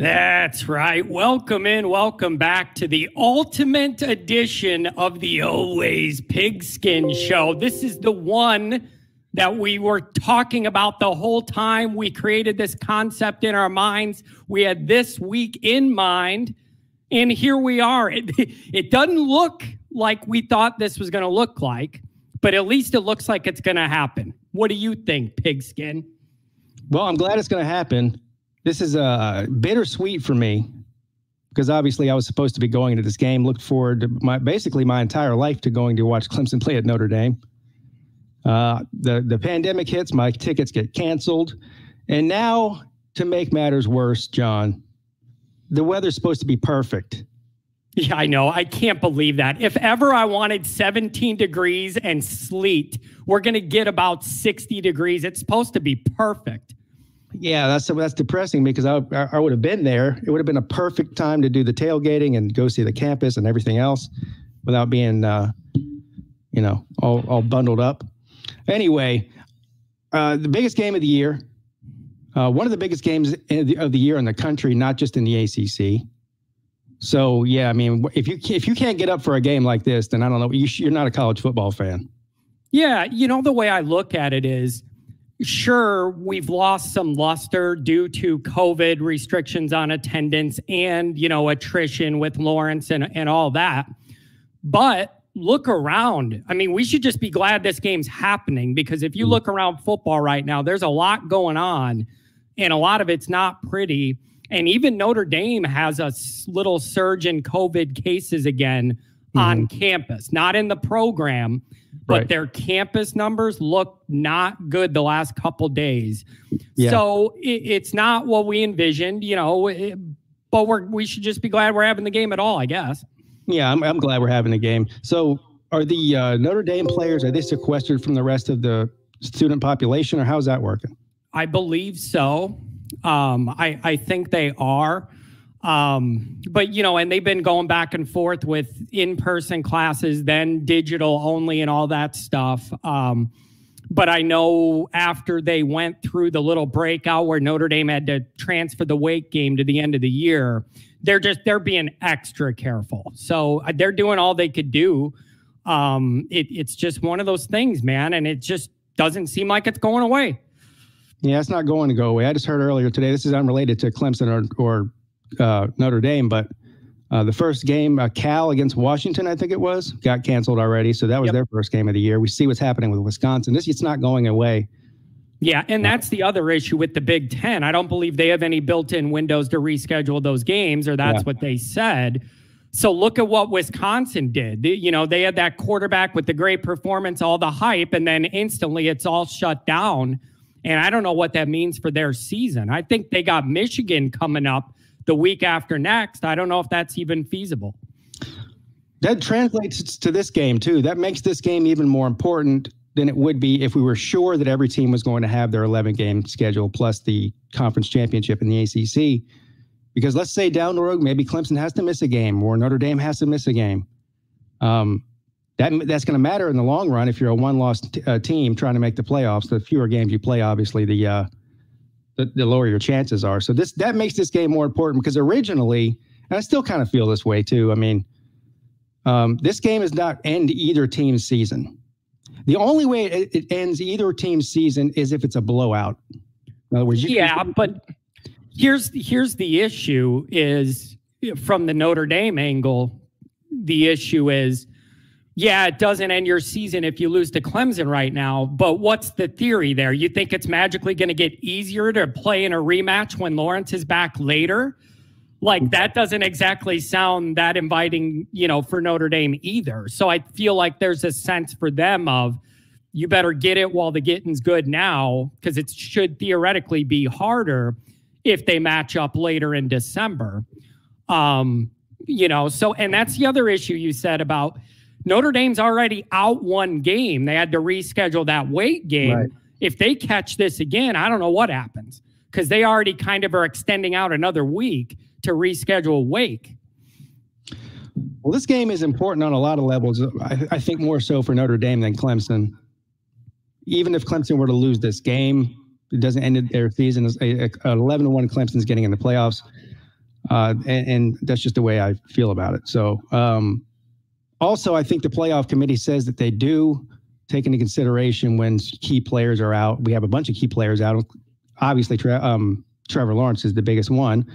That's right. Welcome in, welcome back to the ultimate edition of the Always Pigskin Show. This is the one that we were talking about the whole time. We created this concept in our minds. We had this week in mind, and here we are. It, it doesn't look like we thought this was going to look like, but at least it looks like it's going to happen. What do you think, Pigskin? Well, I'm glad it's going to happen. This is uh, bittersweet for me because obviously I was supposed to be going into this game. Looked forward to my basically my entire life to going to watch Clemson play at Notre Dame. Uh, the the pandemic hits, my tickets get canceled, and now to make matters worse, John, the weather's supposed to be perfect. Yeah, I know. I can't believe that. If ever I wanted 17 degrees and sleet, we're going to get about 60 degrees. It's supposed to be perfect. Yeah, that's that's depressing because I I would have been there. It would have been a perfect time to do the tailgating and go see the campus and everything else, without being, uh, you know, all all bundled up. Anyway, uh, the biggest game of the year, uh, one of the biggest games of the year in the country, not just in the ACC. So yeah, I mean, if you if you can't get up for a game like this, then I don't know. You you're not a college football fan. Yeah, you know the way I look at it is sure, we've lost some luster due to COVID restrictions on attendance and, you know, attrition with Lawrence and, and all that. But look around. I mean, we should just be glad this game's happening because if you mm-hmm. look around football right now, there's a lot going on and a lot of it's not pretty. And even Notre Dame has a little surge in COVID cases again mm-hmm. on campus, not in the program but right. their campus numbers look not good the last couple days. Yeah. So it, it's not what we envisioned, you know. It, but we're we should just be glad we're having the game at all, I guess. Yeah, I'm I'm glad we're having the game. So are the uh, Notre Dame players are they sequestered from the rest of the student population, or how's that working? I believe so. Um, I I think they are. Um, but you know, and they've been going back and forth with in-person classes, then digital only, and all that stuff. Um, but I know after they went through the little breakout where Notre Dame had to transfer the Wake game to the end of the year, they're just they're being extra careful. So uh, they're doing all they could do. Um, it, it's just one of those things, man, and it just doesn't seem like it's going away. Yeah, it's not going to go away. I just heard earlier today. This is unrelated to Clemson or, or uh, Notre Dame, but uh, the first game, uh, Cal against Washington, I think it was, got canceled already. So that was yep. their first game of the year. We see what's happening with Wisconsin. This it's not going away. Yeah, and that's the other issue with the Big Ten. I don't believe they have any built-in windows to reschedule those games, or that's yeah. what they said. So look at what Wisconsin did. You know, they had that quarterback with the great performance, all the hype, and then instantly it's all shut down. And I don't know what that means for their season. I think they got Michigan coming up the week after next. I don't know if that's even feasible. That translates to this game too. That makes this game even more important than it would be if we were sure that every team was going to have their 11 game schedule plus the conference championship in the ACC. Because let's say down the road, maybe Clemson has to miss a game or Notre Dame has to miss a game. Um, that that's going to matter in the long run if you're a one loss t- uh, team trying to make the playoffs. The fewer games you play, obviously, the uh, the, the lower your chances are. So this that makes this game more important because originally, and I still kind of feel this way too. I mean, um, this game is not end either team's season. The only way it, it, ends either team's season is if it's a blowout. In other words, yeah, but here's here's the issue: is from the Notre Dame angle, the issue is yeah, it doesn't end your season if you lose to Clemson right now. But what's the theory there? You think it's magically going to get easier to play in a rematch when Lawrence is back later? Like that doesn't exactly sound that inviting, you know, for Notre Dame either. So I feel like there's a sense for them of you better get it while the getting's good now because it should theoretically be harder if they match up later in December. Um, you know, so and that's the other issue you said about Notre Dame's already out one game. They had to reschedule that Wake game. Right. If they catch this again, I don't know what happens because they already kind of are extending out another week to reschedule Wake. Well, this game is important on a lot of levels. I, I think more so for Notre Dame than Clemson. Even if Clemson were to lose this game, it doesn't end their season. An 11 to 1 Clemson's getting in the playoffs. uh, and, and, that's just the way I feel about it. So, um, also, I think the playoff committee says that they do take into consideration when key players are out. We have a bunch of key players out. Obviously, um, Trevor Lawrence is the biggest one.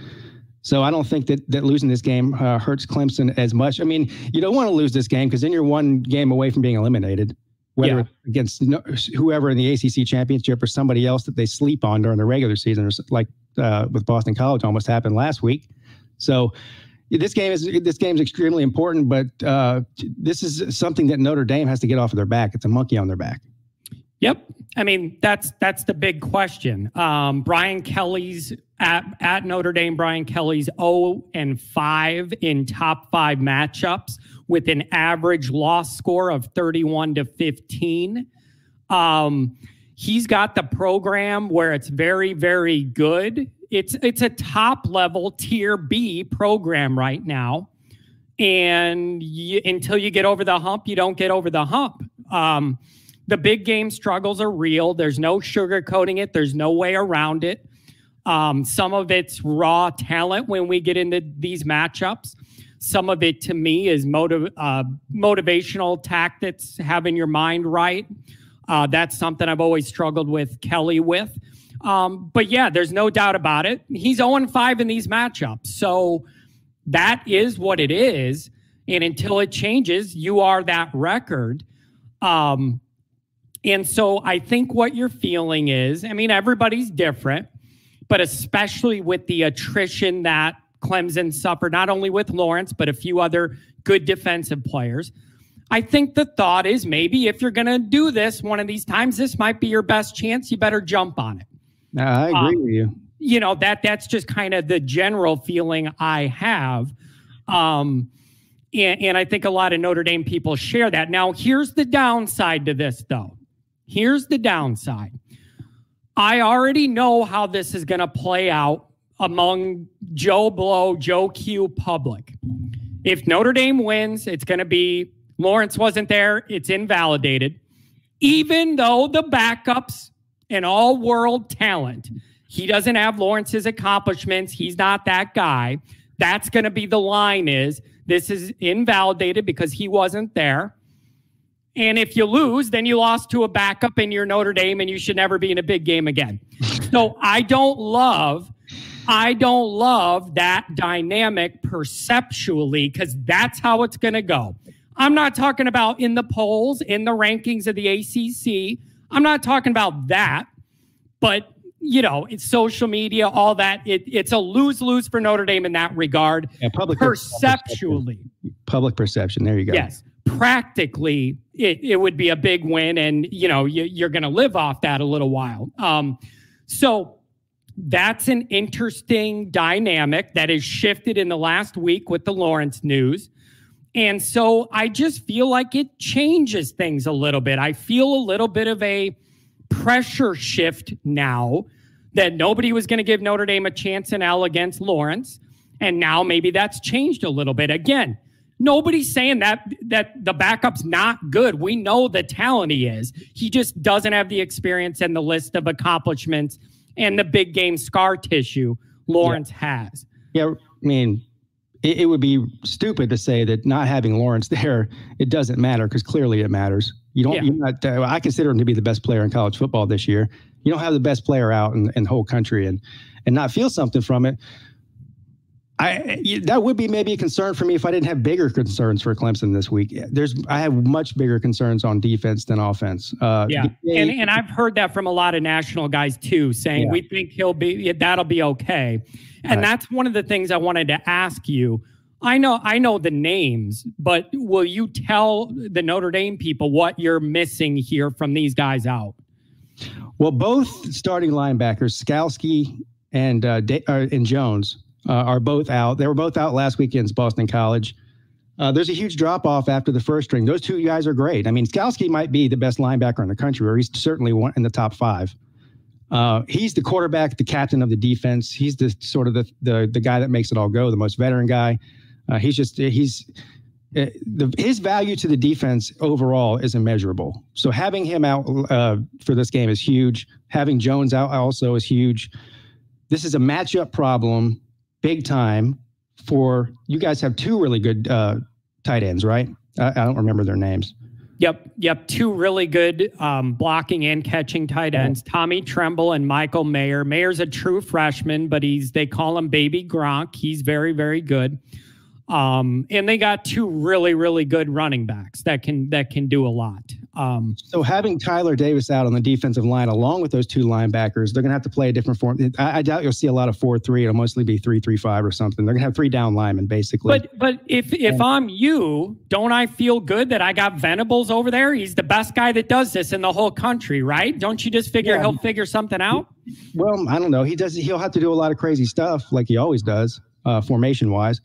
So I don't think that that losing this game uh, hurts Clemson as much. I mean, you don't want to lose this game because then you're one game away from being eliminated, whether yeah. against no, whoever in the ACC championship or somebody else that they sleep on during the regular season, or like uh, with Boston College almost happened last week. So this game is this game is extremely important, but uh, this is something that Notre Dame has to get off of their back. It's a monkey on their back. Yep. I mean, that's that's the big question. Um, Brian Kelly's at, at Notre Dame, Brian Kelly's 0 and 5 in top five matchups with an average loss score of 31 to 15. Um, he's got the program where it's very, very good. It's it's a top level tier B program right now. And you, until you get over the hump, you don't get over the hump. Um, the big game struggles are real. There's no sugarcoating it. There's no way around it. Um, some of it's raw talent when we get into these matchups. Some of it, to me, is motiv- uh, motivational tactics, having your mind right. Uh, that's something I've always struggled with Kelly with. Um, but yeah, there's no doubt about it. He's 0 5 in these matchups. So that is what it is. And until it changes, you are that record. Um, and so I think what you're feeling is I mean, everybody's different, but especially with the attrition that Clemson suffered, not only with Lawrence, but a few other good defensive players. I think the thought is maybe if you're going to do this one of these times, this might be your best chance. You better jump on it. No, I agree um, with you. You know that that's just kind of the general feeling I have, um, and, and I think a lot of Notre Dame people share that. Now, here's the downside to this, though. Here's the downside. I already know how this is going to play out among Joe Blow, Joe Q public. If Notre Dame wins, it's going to be Lawrence wasn't there, it's invalidated. Even though the backups and all world talent, he doesn't have Lawrence's accomplishments, he's not that guy. That's going to be the line is this is invalidated because he wasn't there. And if you lose, then you lost to a backup in your Notre Dame and you should never be in a big game again. so I don't love, I don't love that dynamic perceptually because that's how it's going to go. I'm not talking about in the polls, in the rankings of the ACC. I'm not talking about that. But, you know, it's social media, all that. It, it's a lose lose for Notre Dame in that regard. Yeah, public perceptually. Public perception. There you go. Yes practically it, it would be a big win and you know you, are going to live off that a little while um, so that's an interesting dynamic that has shifted in the last week with the lawrence news and so i just feel like it changes things a little bit i feel a little bit of a pressure shift now that nobody was going to give notre dame a chance in l against lawrence and now maybe that's changed a little bit again Nobody's saying that that the backup's not good. We know the talent he is. He just doesn't have the experience and the list of accomplishments and the big game scar tissue Lawrence yeah. has. Yeah, I mean, it, it, would be stupid to say that not having Lawrence there it doesn't matter because clearly it matters. You don't. Yeah. You're not, uh, I consider him to be the best player in college football this year. You don't have the best player out in, in the whole country and and not feel something from it. I that would be maybe a concern for me if I didn't have bigger concerns for Clemson this week. There's I have much bigger concerns on defense than offense. Uh, yeah, and and I've heard that from a lot of national guys too, saying yeah. we think he'll be that'll be okay. And right. that's one of the things I wanted to ask you. I know I know the names, but will you tell the Notre Dame people what you're missing here from these guys out? Well, both starting linebackers, Skalski and uh, uh and Jones uh, are both out. They were both out last weekend's Boston College. Uh, there's a huge drop off after the first string. Those two guys are great. I mean, Skalski might be the best linebacker in the country, or he's certainly one in the top five. Uh, he's the quarterback, the captain of the defense. He's the sort of the the, the guy that makes it all go, the most veteran guy. Uh, he's just he's uh, the, his value to the defense overall is immeasurable. So having him out uh, for this game is huge. Having Jones out also is huge. This is a matchup problem big time for you guys have two really good uh, tight ends, right? I, I, don't remember their names. Yep, yep. Two really good um, blocking and catching tight ends, Tommy Tremble and Michael Mayer. Mayer's a true freshman, but he's they call him Baby Gronk. He's very, very good. Um, and they got two really, really good running backs that can that can do a lot. Um, so having Tyler Davis out on the defensive line, along with those two linebackers, they're going to have to play a different form. I, I doubt you'll see a lot of four three. It'll mostly be three three five or something. They're going to have three down linemen basically. But but if if I'm you, don't I feel good that I got Venables over there? He's the best guy that does this in the whole country, right? Don't you just figure yeah. he'll figure something out? Well, I don't know. He does. He'll have to do a lot of crazy stuff like he always does, uh, formation wise.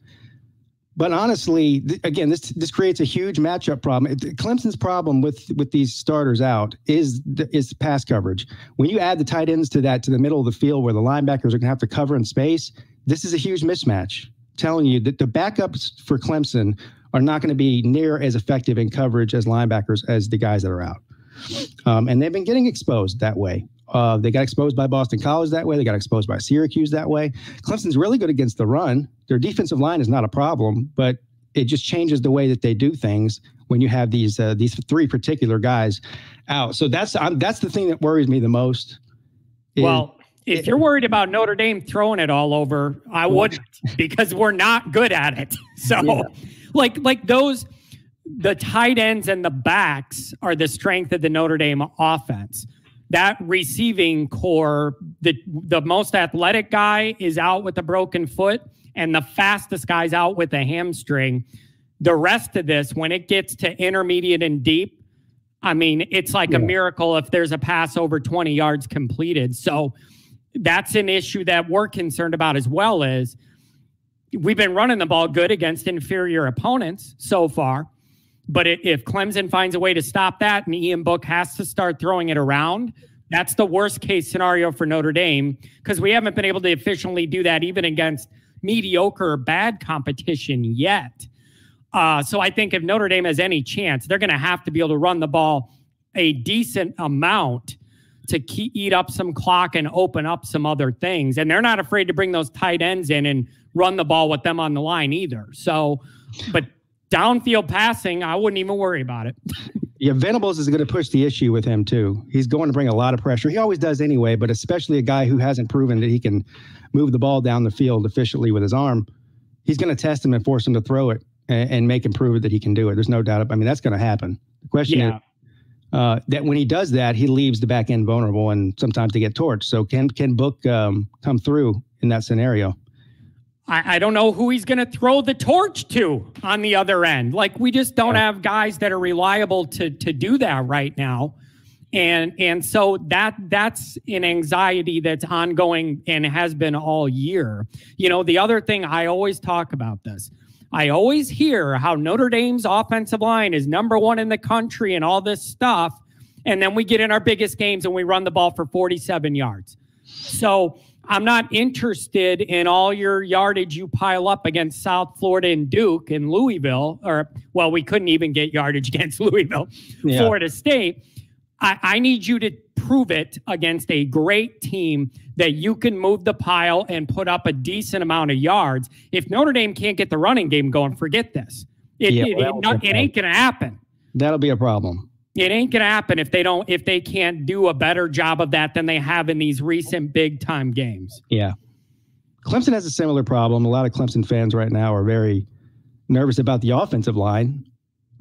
But honestly, th- again, this this creates a huge matchup problem. It, Clemson's problem with with these starters out is is pass coverage. When you add the tight ends to that to the middle of the field where the linebackers are going to have to cover in space, this is a huge mismatch. Telling you that the backups for Clemson are not going to be near as effective in coverage as linebackers as the guys that are out. Um, and they've been getting exposed that way. Uh, they got exposed by Boston College that way. They got exposed by Syracuse that way. Clemson's really good against the run. Their defensive line is not a problem, but it just changes the way that they do things when you have these uh, these three particular guys out. So that's I'm, that's the thing that worries me the most. Is, well, if you're worried about Notre Dame throwing it all over, I wouldn't because we're not good at it. So, yeah. like like those the tight ends and the backs are the strength of the Notre Dame offense that receiving corps, the the most athletic guy is out with a broken foot, and the fastest guy's out with a hamstring. The rest of this, when it gets to intermediate and deep, I mean, it's like yeah. a miracle if there's a pass over 20 yards completed. So that's an issue that we're concerned about as well is we've been running the ball good against inferior opponents so far. But if Clemson finds a way to stop that and Ian Book has to start throwing it around, that's the worst case scenario for Notre Dame because we haven't been able to efficiently do that even against mediocre or bad competition yet. Uh, so I think if Notre Dame has any chance, they're going to have to be able to run the ball a decent amount to eat up some clock and open up some other things. And they're not afraid to bring those tight ends in and run the ball with them on the line either. So, but downfield passing, I wouldn't even worry about it. yeah, Venables is going to push the issue with him too. He's going to bring a lot of pressure. He always does anyway, but especially a guy who hasn't proven that he can move the ball down the field efficiently with his arm. He's going to test him and force him to throw it and, and make him prove that he can do it. There's no doubt. About I mean, that's going to happen. The question yeah. is uh, that when he does that, he leaves the back end vulnerable and sometimes they get torched. So can can Book um, come through in that scenario? I, I don't know who he's going to throw the torch to on the other end. Like we just don't have guys that are reliable to to do that right now. And and so that that's an anxiety that's ongoing and has been all year. You know, the other thing I always talk about this. I always hear how Notre Dame's offensive line is number one in the country and all this stuff. And then we get in our biggest games and we run the ball for 47 yards. So I'm not interested in all your yardage you pile up against South Florida and Duke and Louisville, or well, we couldn't even get yardage against Louisville, yeah. Florida State. I, I need you to prove it against a great team that you can move the pile and put up a decent amount of yards. If Notre Dame can't get the running game going, forget this. It, yeah, it, it, it ain't going to happen. That'll be a problem it ain't gonna happen if they don't if they can't do a better job of that than they have in these recent big time games. Yeah. Clemson has a similar problem. A lot of Clemson fans right now are very nervous about the offensive line.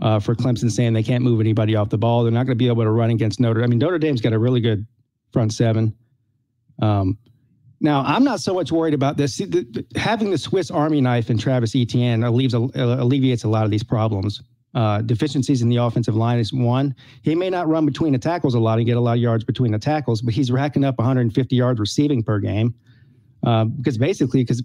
Uh, for Clemson saying they can't move anybody off the ball. They're not going to be able to run against Notre. I mean, Notre Dame's got a really good front seven. Um, now, I'm not so much worried about this. See, the, having the Swiss Army knife in Travis Etienne alleviates, alleviates a lot of these problems uh, deficiencies in the offensive line is one. He may not run between the tackles a lot and get a lot of yards between the tackles, but he's racking up 150 yards receiving per game uh, because basically because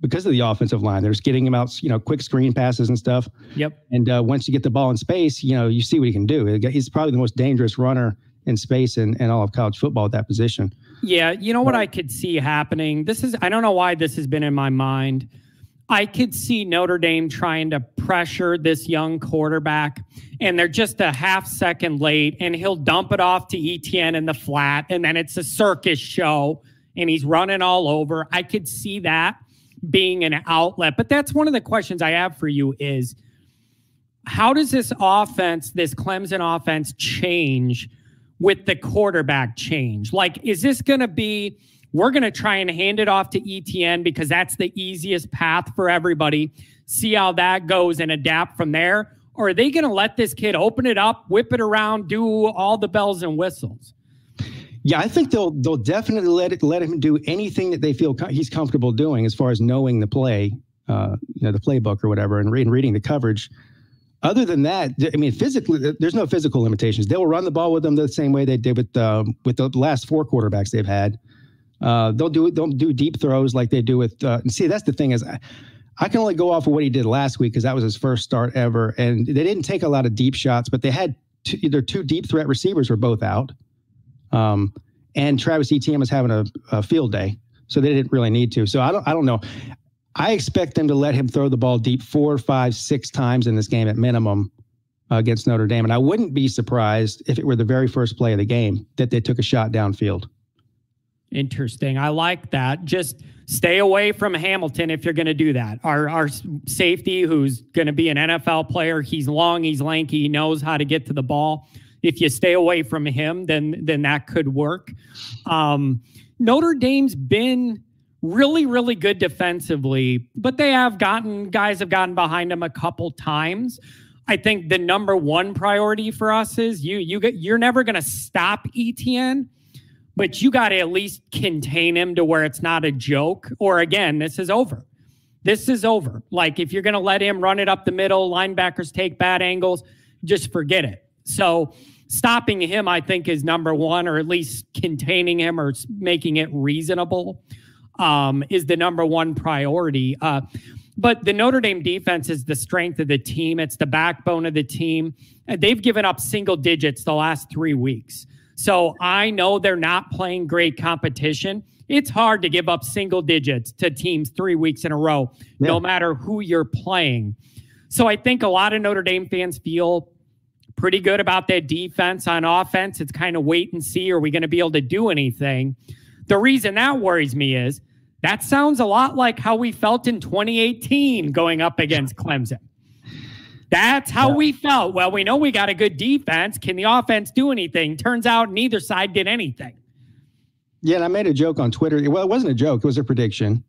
because of the offensive line, they're just getting him out, you know, quick screen passes and stuff. Yep. And uh, once you get the ball in space, you know, you see what he can do. He's probably the most dangerous runner in space in, in all of college football at that position. Yeah, you know what I could see happening. This is I don't know why this has been in my mind I could see Notre Dame trying to pressure this young quarterback, and they're just a half second late, and he'll dump it off to Etienne in the flat, and then it's a circus show, and he's running all over. I could see that. being an outlet. But that's one of the questions I have for you is how does this offense, this Clemson offense, change with the quarterback change? Like, is this going to be, we're going to try and hand it off to Etienne because that's the easiest path for everybody, see how that goes and adapt from there? Or are they going to let this kid open it up, whip it around, do all the bells and whistles? Yeah, I think they'll they'll definitely let it let him do anything that they feel he's comfortable doing as far as knowing the play, uh, you know, the playbook or whatever, and, re- and reading the coverage. Other than that, I mean, physically, there's no physical limitations. They will run the ball with them the same way they did with um, with the last four quarterbacks they've had. Uh, they'll do they'll do deep throws like they do with. Uh, and see, that's the thing is, I, I can only go off of what he did last week because that was his first start ever, and they didn't take a lot of deep shots, but they had two, either two deep threat receivers were both out, um, and Travis Etienne was having a, a field day, so they didn't really need to. So I don't I don't know. I expect them to let him throw the ball deep four, five, six times in this game at minimum uh, against Notre Dame. And I wouldn't be surprised if it were the very first play of the game that they took a shot downfield. Interesting. I like that. Just stay away from Hamilton if you're going to do that. Our our safety, who's going to be an NFL player, he's long, he's lanky, he knows how to get to the ball. If you stay away from him, then then that could work. Um, Notre Dame's been really, really good defensively, but they have gotten guys have gotten behind them a couple times. I think the number one priority for us is you you get you're never going to stop Etienne, but you got to at least contain him to where it's not a joke. Or again, this is over. This is over. Like if you're going to let him run it up the middle, linebackers take bad angles, just forget it. So stopping him, I think, is number one, or at least containing him or making it reasonable um, is the number one priority. Uh, but the Notre Dame defense is the strength of the team. It's the backbone of the team. They've given up single digits the last three weeks. So I know they're not playing great competition. It's hard to give up single digits to teams three weeks in a row, yeah. no matter who you're playing. So I think a lot of Notre Dame fans feel pretty good about that defense on offense. It's kind of wait and see. Are we going to be able to do anything? The reason that worries me is that sounds a lot like how we felt in 2018 going up against Clemson. That's how yeah. we felt. Well, we know we got a good defense. Can the offense do anything? Turns out neither side did anything. Yeah, and I made a joke on Twitter. Well, it wasn't a joke, it was a prediction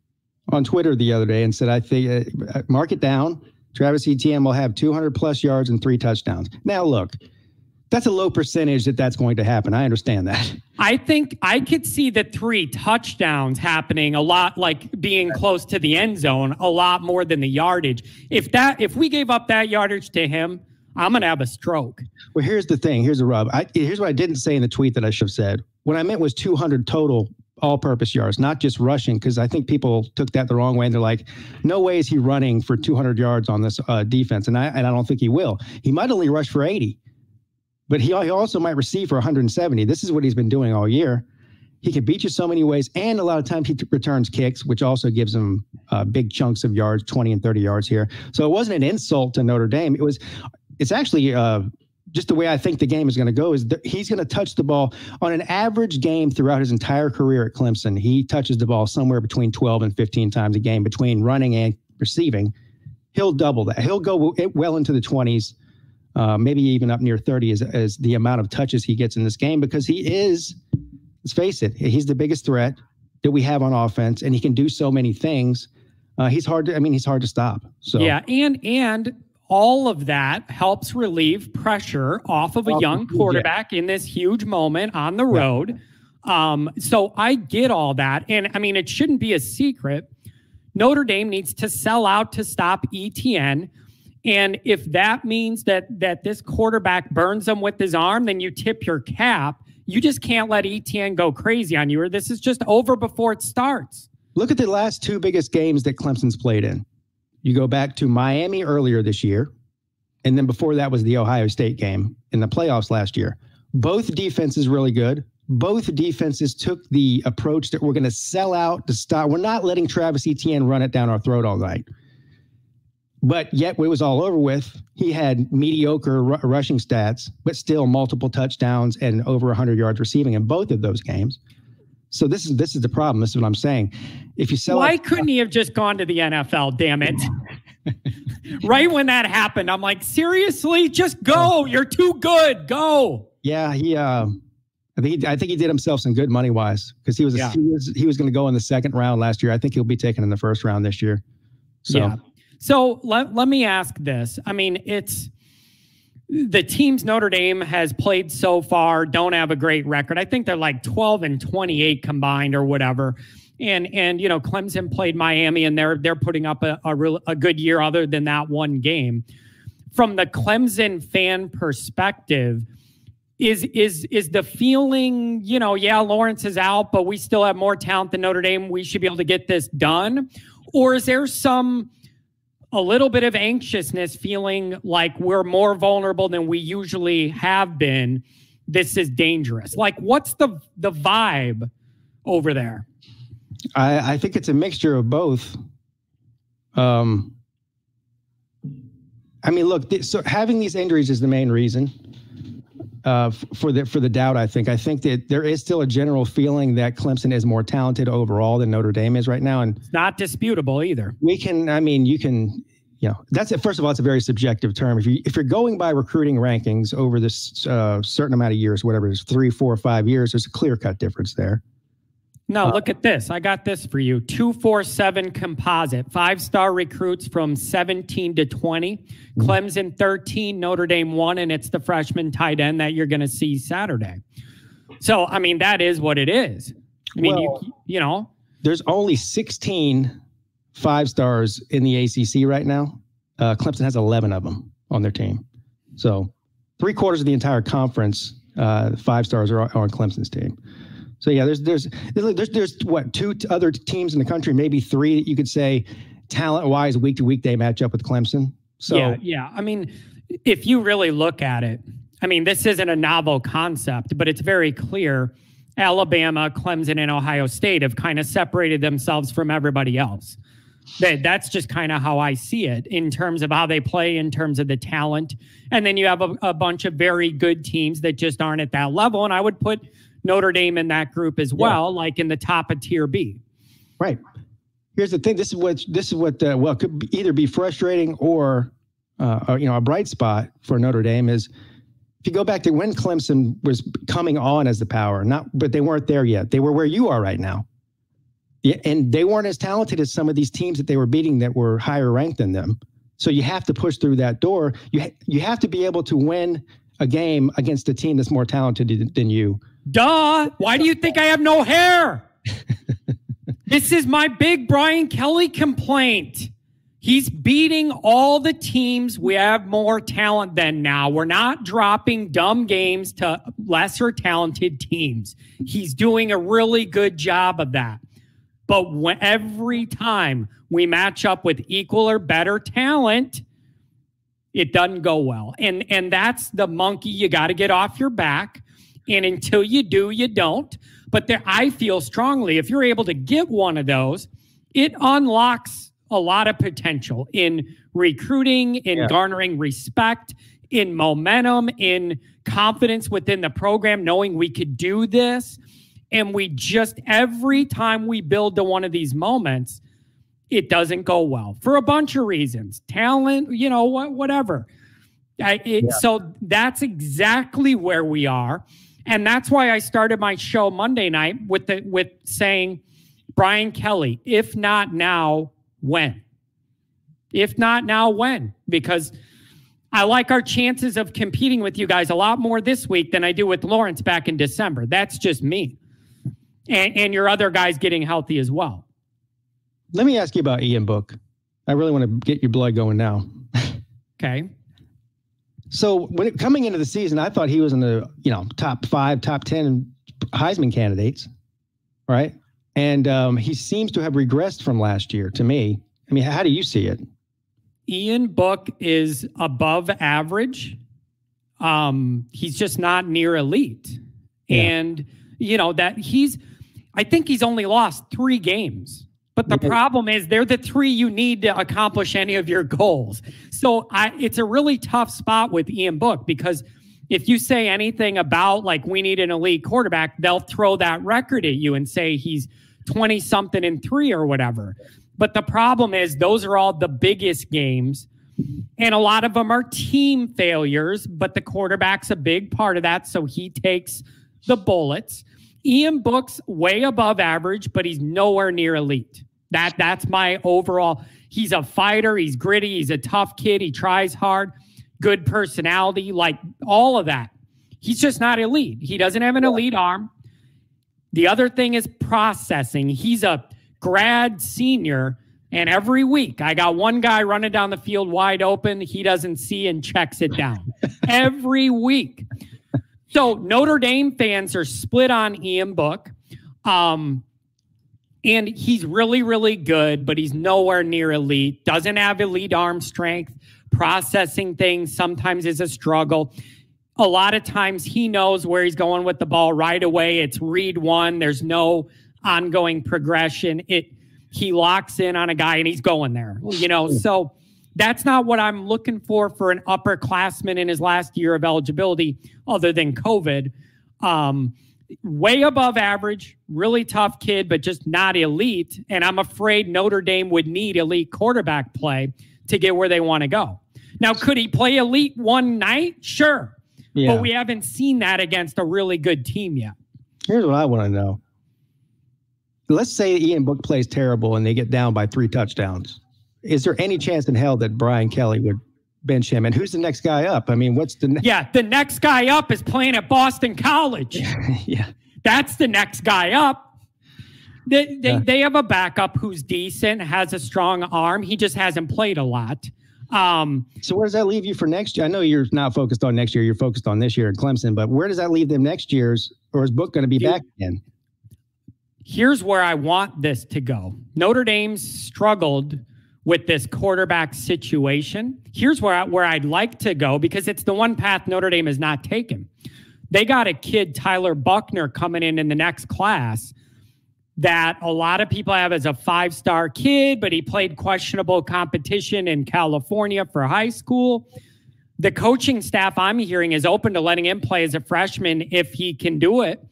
on Twitter the other day and said, I think, uh, mark it down. Travis Etienne will have 200 plus yards and three touchdowns. Now, look, that's a low percentage that that's going to happen. I understand that. I think I could see the three touchdowns happening a lot, like being close to the end zone, a lot more than the yardage. If that, if we gave up that yardage to him, I'm gonna have a stroke. Well, here's the thing. Here's the rub. I, here's what I didn't say in the tweet that I should have said. What I meant was 200 total all-purpose yards, not just rushing, because I think people took that the wrong way. And they're like, "No way is he running for 200 yards on this uh, defense," and I and I don't think he will. He might only rush for 80 but he, he also might receive for 170. This is what he's been doing all year. He can beat you so many ways, and a lot of times he t- returns kicks, which also gives him uh, big chunks of yards, 20 and 30 yards here. So it wasn't an insult to Notre Dame. It was, it's actually uh, just the way I think the game is going to go. Is that he's going to touch the ball on an average game throughout his entire career at Clemson. He touches the ball somewhere between 12 and 15 times a game between running and receiving. He'll double that. He'll go well into the 20s uh, maybe even up near 30 as, as the amount of touches he gets in this game because he is, let's face it, he's the biggest threat that we have on offense and he can do so many things. Uh, he's hard to, I mean, he's hard to stop. So, yeah. And, and, all of that helps relieve pressure off of a young quarterback yeah. in this huge moment on the road. Yeah. Um, so I get all that. And I mean, it shouldn't be a secret. Notre Dame needs to sell out to stop Etienne. And if that means that that this quarterback burns them with his arm, then you tip your cap. You just can't let Etienne go crazy on you, or this is just over before it starts. Look at the last two biggest games that Clemson's played in. You go back to Miami earlier this year, and then before that was the Ohio State game in the playoffs last year. Both defenses really good. Both defenses took the approach that we're going to sell out to stop. We're not letting Travis Etienne run it down our throat all night. But yet, it was all over with. He had mediocre r- rushing stats, but still multiple touchdowns and over 100 yards receiving in both of those games. So this is this is the problem. This is what I'm saying. If you sell, why it, couldn't he have just gone to the NFL? Damn it! right when that happened, I'm like, seriously, just go. You're too good. Go. Yeah, he. Uh, I think he, I think he did himself some good money wise because he was yeah. he was he was going to go in the second round last year. I think he'll be taken in the first round this year. So. Yeah. So let, let me ask this. I mean, it's the teams Notre Dame has played so far don't have a great record. I think they're like 12 and 28 combined or whatever. And and you know, Clemson played Miami and they're they're putting up a, a real a good year other than that one game. From the Clemson fan perspective, is is is the feeling, you know, yeah, Lawrence is out, but we still have more talent than Notre Dame. We should be able to get this done. Or is there some a little bit of anxiousness, feeling like we're more vulnerable than we usually have been. This is dangerous. Like, what's the the vibe over there? I, I think it's a mixture of both. Um, I mean, look, th- so having these injuries is the main reason uh, for the for the doubt. I think. I think that there is still a general feeling that Clemson is more talented overall than Notre Dame is right now, and it's not disputable either. We can. I mean, you can. You know, that's it. First of all, it's a very subjective term. If you if you're going by recruiting rankings over this uh, certain amount of years, whatever it is, three, four, five years, there's a clear cut difference there. No, uh, look at this. I got this for you. 247 composite, five star recruits from 17 to 20. Mm-hmm. Clemson 13, Notre Dame 1, and it's the freshman tight end that you're going to see Saturday. So, I mean, that is what it is. I mean, well, you, you know, there's only 16 five stars in the ACC right now. Uh, Clemson has 11 of them on their team. So, three quarters of the entire conference, uh, five stars are, are on Clemson's team. So yeah, there's there's there's there's what two other teams in the country, maybe three that you could say talent wise week to week they match up with Clemson. So yeah, yeah. I mean, if you really look at it, I mean, this isn't a novel concept, but it's very clear. Alabama, Clemson, and Ohio State have kind of separated themselves from everybody else. That that's just kind of how I see it in terms of how they play, in terms of the talent, and then you have a, a bunch of very good teams that just aren't at that level. And I would put Notre Dame in that group as well, yeah. like in the top of tier B. Right. Here's the thing. This is what this is what uh, well could either be frustrating or uh, you know a bright spot for Notre Dame is if you go back to when Clemson was coming on as the power, not but they weren't there yet. They were where you are right now. Yeah, and they weren't as talented as some of these teams that they were beating that were higher ranked than them. So you have to push through that door. You ha- you have to be able to win a game against a team that's more talented than you Duh. Why do you think I have no hair? this is my big Brian Kelly complaint. He's beating all the teams we have more talent than now. We're not dropping dumb games to lesser talented teams. He's doing a really good job of that. But when, every time we match up with equal or better talent, it doesn't go well. And and that's the monkey you got to get off your back. And until you do, you don't. But there, I feel strongly if you're able to get one of those, it unlocks a lot of potential in recruiting, in yeah. garnering respect, in momentum, in confidence within the program, knowing we could do this. And we just, every time we build to one of these moments, it doesn't go well for a bunch of reasons talent, you know, whatever. I, it, yeah. So that's exactly where we are. And that's why I started my show Monday night with the with saying, Brian Kelly, if not now, when? If not now, when? Because I like our chances of competing with you guys a lot more this week than I do with Lawrence back in December. That's just me. And, and your other guys getting healthy as well. Let me ask you about Ian Book. I really want to get your blood going now. okay. So when it, coming into the season, I thought he was in the you know top five, top ten Heisman candidates, right? And um, he seems to have regressed from last year. To me, I mean, how do you see it? Ian Book is above average. Um, he's just not near elite, yeah. and you know that he's. I think he's only lost three games but the mm-hmm. problem is they're the three you need to accomplish any of your goals. So I, it's a really tough spot with Ian Book because if you say anything about like we need an elite quarterback, they'll throw that record at you and say he's 20 something and three or whatever. But the problem is, those are all the biggest games. And a lot of them are team failures, but the quarterback's a big part of that. So he takes the bullets. Ian Book's way above average, but he's nowhere near elite. That that's my overall. He's a fighter. He's gritty. He's a tough kid. He tries hard. Good personality, like all of that. He's just not elite. He doesn't have an elite arm. The other thing is processing. He's a grad senior. And every week, I got one guy running down the field wide open. He doesn't see and checks it down every week. So Notre Dame fans are split on Ian Book. Um, and he's really, really good, but he's nowhere near elite. Doesn't have elite arm strength. Processing things sometimes is a struggle. A lot of times he knows where he's going with the ball right away. It's read one. There's no ongoing progression. It he locks in on a guy and he's going there. You know, so that's not what I'm looking for for an upperclassman in his last year of eligibility, other than COVID. Um, way above average, really tough kid, but just not elite. And I'm afraid Notre Dame would need elite quarterback play to get where they want to go. Now, could he play elite one night? Sure. Yeah. But we haven't seen that against a really good team yet. Here's what I want to know let's say Ian Book plays terrible and they get down by three touchdowns. Is there any chance in hell that Brian Kelly would bench him? And who's the next guy up? I mean, what's the ne- yeah? The next guy up is playing at Boston College. yeah, that's the next guy up. They, they, yeah. they have a backup who's decent, has a strong arm. He just hasn't played a lot. Um, so where does that leave you for next year? I know you're not focused on next year; you're focused on this year at Clemson. But where does that leave them next year's? Or is Book going to be back again? here's where I want this to go. Notre Dame struggled with this quarterback situation. Here's where, I, where I'd like to go because it's the one path Notre Dame has not taken. They got a kid, Tyler Buchner coming in in the next class that a lot of people have as a five star kid, but he played questionable competition in California for high school. The coaching staff I'm hearing is open to letting him play as a freshman if he can do it.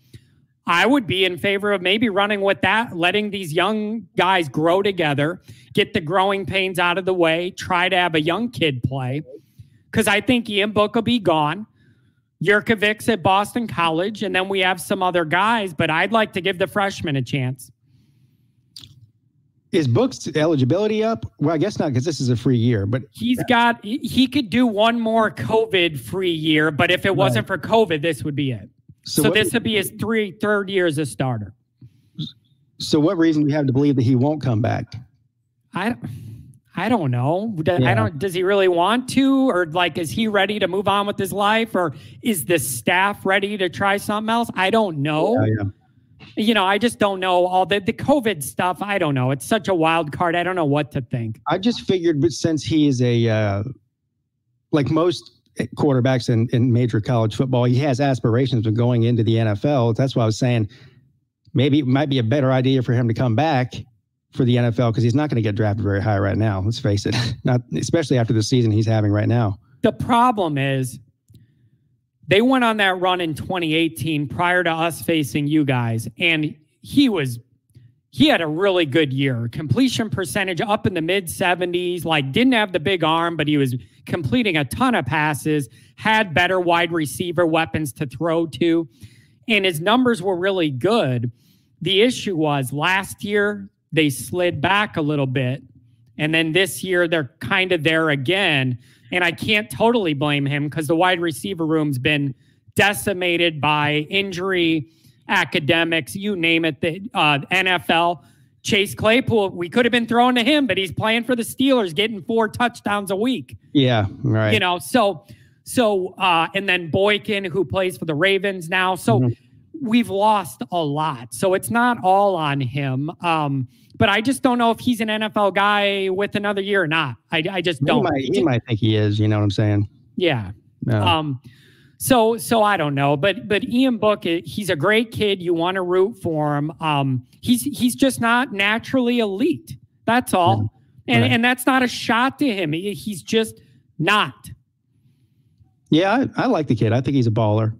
I would be in favor of maybe running with that, letting these young guys grow together, get the growing pains out of the way, try to have a young kid play. Because I think Ian Book will be gone. Jurkovec's at Boston College, and then we have some other guys, but I'd like to give the freshmen a chance. Is Book's eligibility up? Well, I guess not because this is a free year, but he's got he could do one more COVID free year, but if it wasn't for COVID, this would be it. So, so this would be his three third year as a starter. So what reason do you have to believe that he won't come back? I I don't know. Yeah. I don't. Does he really want to, or like, is he ready to move on with his life, or is the staff ready to try something else? I don't know. Yeah, yeah. You know, I just don't know all the the COVID stuff. I don't know. It's such a wild card. I don't know what to think. I just figured, but since he is a uh, like most quarterbacks in, in major college football. He has aspirations of going into the NFL. That's why I was saying maybe it might be a better idea for him to come back for the NFL because he's not going to get drafted very high right now. Let's face it, not especially after the season he's having right now. The problem is they went on that run in 2018 prior to us facing you guys, and he was he had a really good year. Completion percentage up in the mid 70s, like didn't have the big arm, but he was completing a ton of passes, had better wide receiver weapons to throw to, and his numbers were really good. The issue was last year they slid back a little bit, and then this year they're kind of there again. And I can't totally blame him because the wide receiver room's been decimated by injury academics, you name it, the uh, NFL. Chase Claypool, we could have been throwing to him, but he's playing for the Steelers, getting four touchdowns a week. Yeah, right. You know, so so uh, and then Boykin, who plays for the Ravens now. So mm-hmm. we've lost a lot. So it's not all on him. Um, but I just don't know if he's an NFL guy with another year or not. I, I just don't. He might, he might think he is. You know what I'm saying? Yeah. No. Um, so so I don't know, but but Ian Book, he's a great kid. You want to root for him. Um, he's he's just not naturally elite. That's all, and right. and that's not a shot to him. He's just not. Yeah, I, I like the kid. I think he's a baller.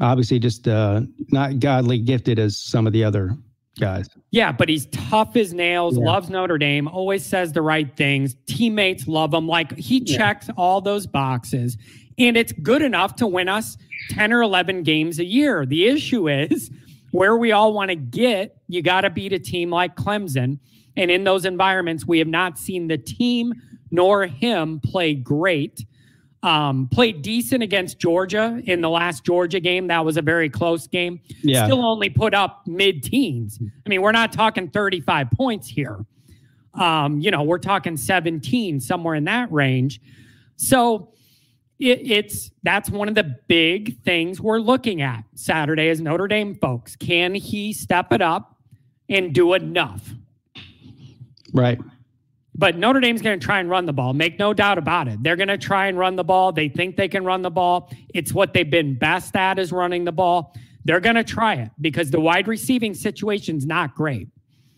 Obviously, just uh, not godly gifted as some of the other guys. Yeah, but he's tough as nails, yeah. loves Notre Dame, always says the right things. Teammates love him. Like he checks all those boxes, and it's good enough to win us 10 or 11 games a year. The issue is where we all want to get, you got to beat a team like Clemson. And in those environments, we have not seen the team nor him play great. Um, played decent against Georgia in the last Georgia game. That was a very close game. Yeah. Still only put up mid teens. I mean, we're not talking 35 points here. Um, you know, we're talking 17, somewhere in that range. So it, it's that's one of the big things we're looking at Saturday is Notre Dame folks. Can he step it up and do enough? Right. But Notre Dame's going to try and run the ball. Make no doubt about it. They're going to try and run the ball. They think they can run the ball. It's what they've been best at is running the ball. They're going to try it because the wide receiving situation's not great.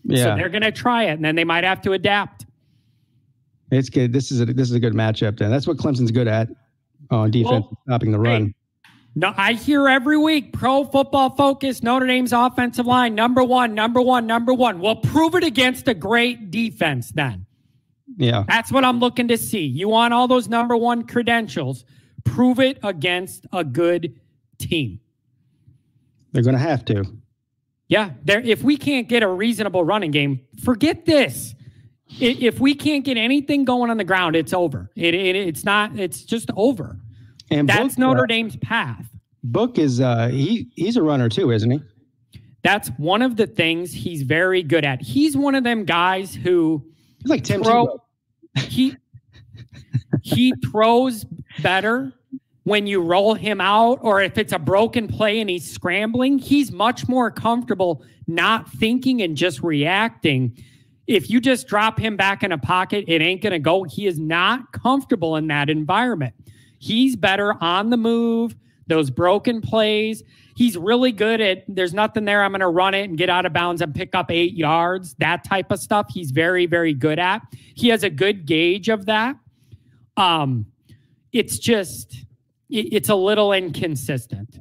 Yeah. So they're going to try it, and then they might have to adapt. It's good. This is a this is a good matchup. Then that's what Clemson's good at Uh, on defense, well, stopping the run. Hey, no, I hear every week pro football focus, Notre Dame's offensive line, number one, number one, number one. Well, prove it against a great defense then. Yeah. That's what I'm looking to see. You want all those number one credentials, prove it against a good team. They're going to have to. Yeah. There, if we can't get a reasonable running game, forget this. If we can't get anything going on the ground, it's over. It, it it's not. It's just over. And that's Book, Notre uh, Dame's path. Book is uh he he's a runner too, isn't he? That's one of the things he's very good at. He's one of them guys who He's like Tim throw, he he throws better when you roll him out or if it's a broken play and he's scrambling, he's much more comfortable not thinking and just reacting. If you just drop him back in a pocket, it ain't going to go. He is not comfortable in that environment. He's better on the move, those broken plays. He's really good at there's nothing there. I'm going to run it and get out of bounds and pick up eight yards. That type of stuff. He's very, very good at. He has a good gauge of that. Um, it's just it's a little inconsistent.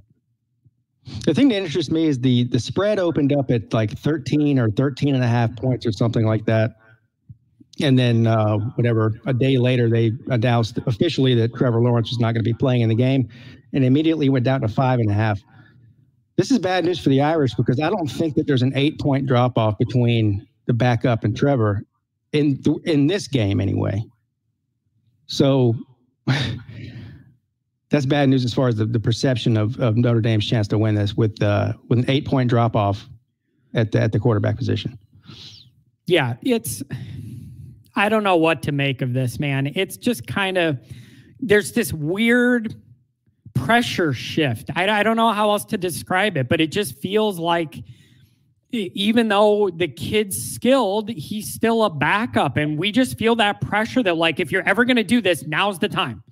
The thing that interests me is the the spread opened up at like 13 or 13 and a half points or something like that. And then uh, whatever, a day later, they announced officially that Trevor Lawrence was not going to be playing in the game and immediately went down to five and a half. This is bad news for the Irish because I don't think that there's an eight point drop off between the backup and Trevor in th- in this game anyway. So that's bad news as far as the, the perception of, of Notre Dame's chance to win this with uh, with an eight point drop off at the, at the quarterback position. Yeah, it's I don't know what to make of this, man. It's just kind of there's this weird pressure shift. I, I don't know how else to describe it, but it just feels like even though the kid's skilled, he's still a backup. And we just feel that pressure that, like, if you're ever going to do this, now's the time.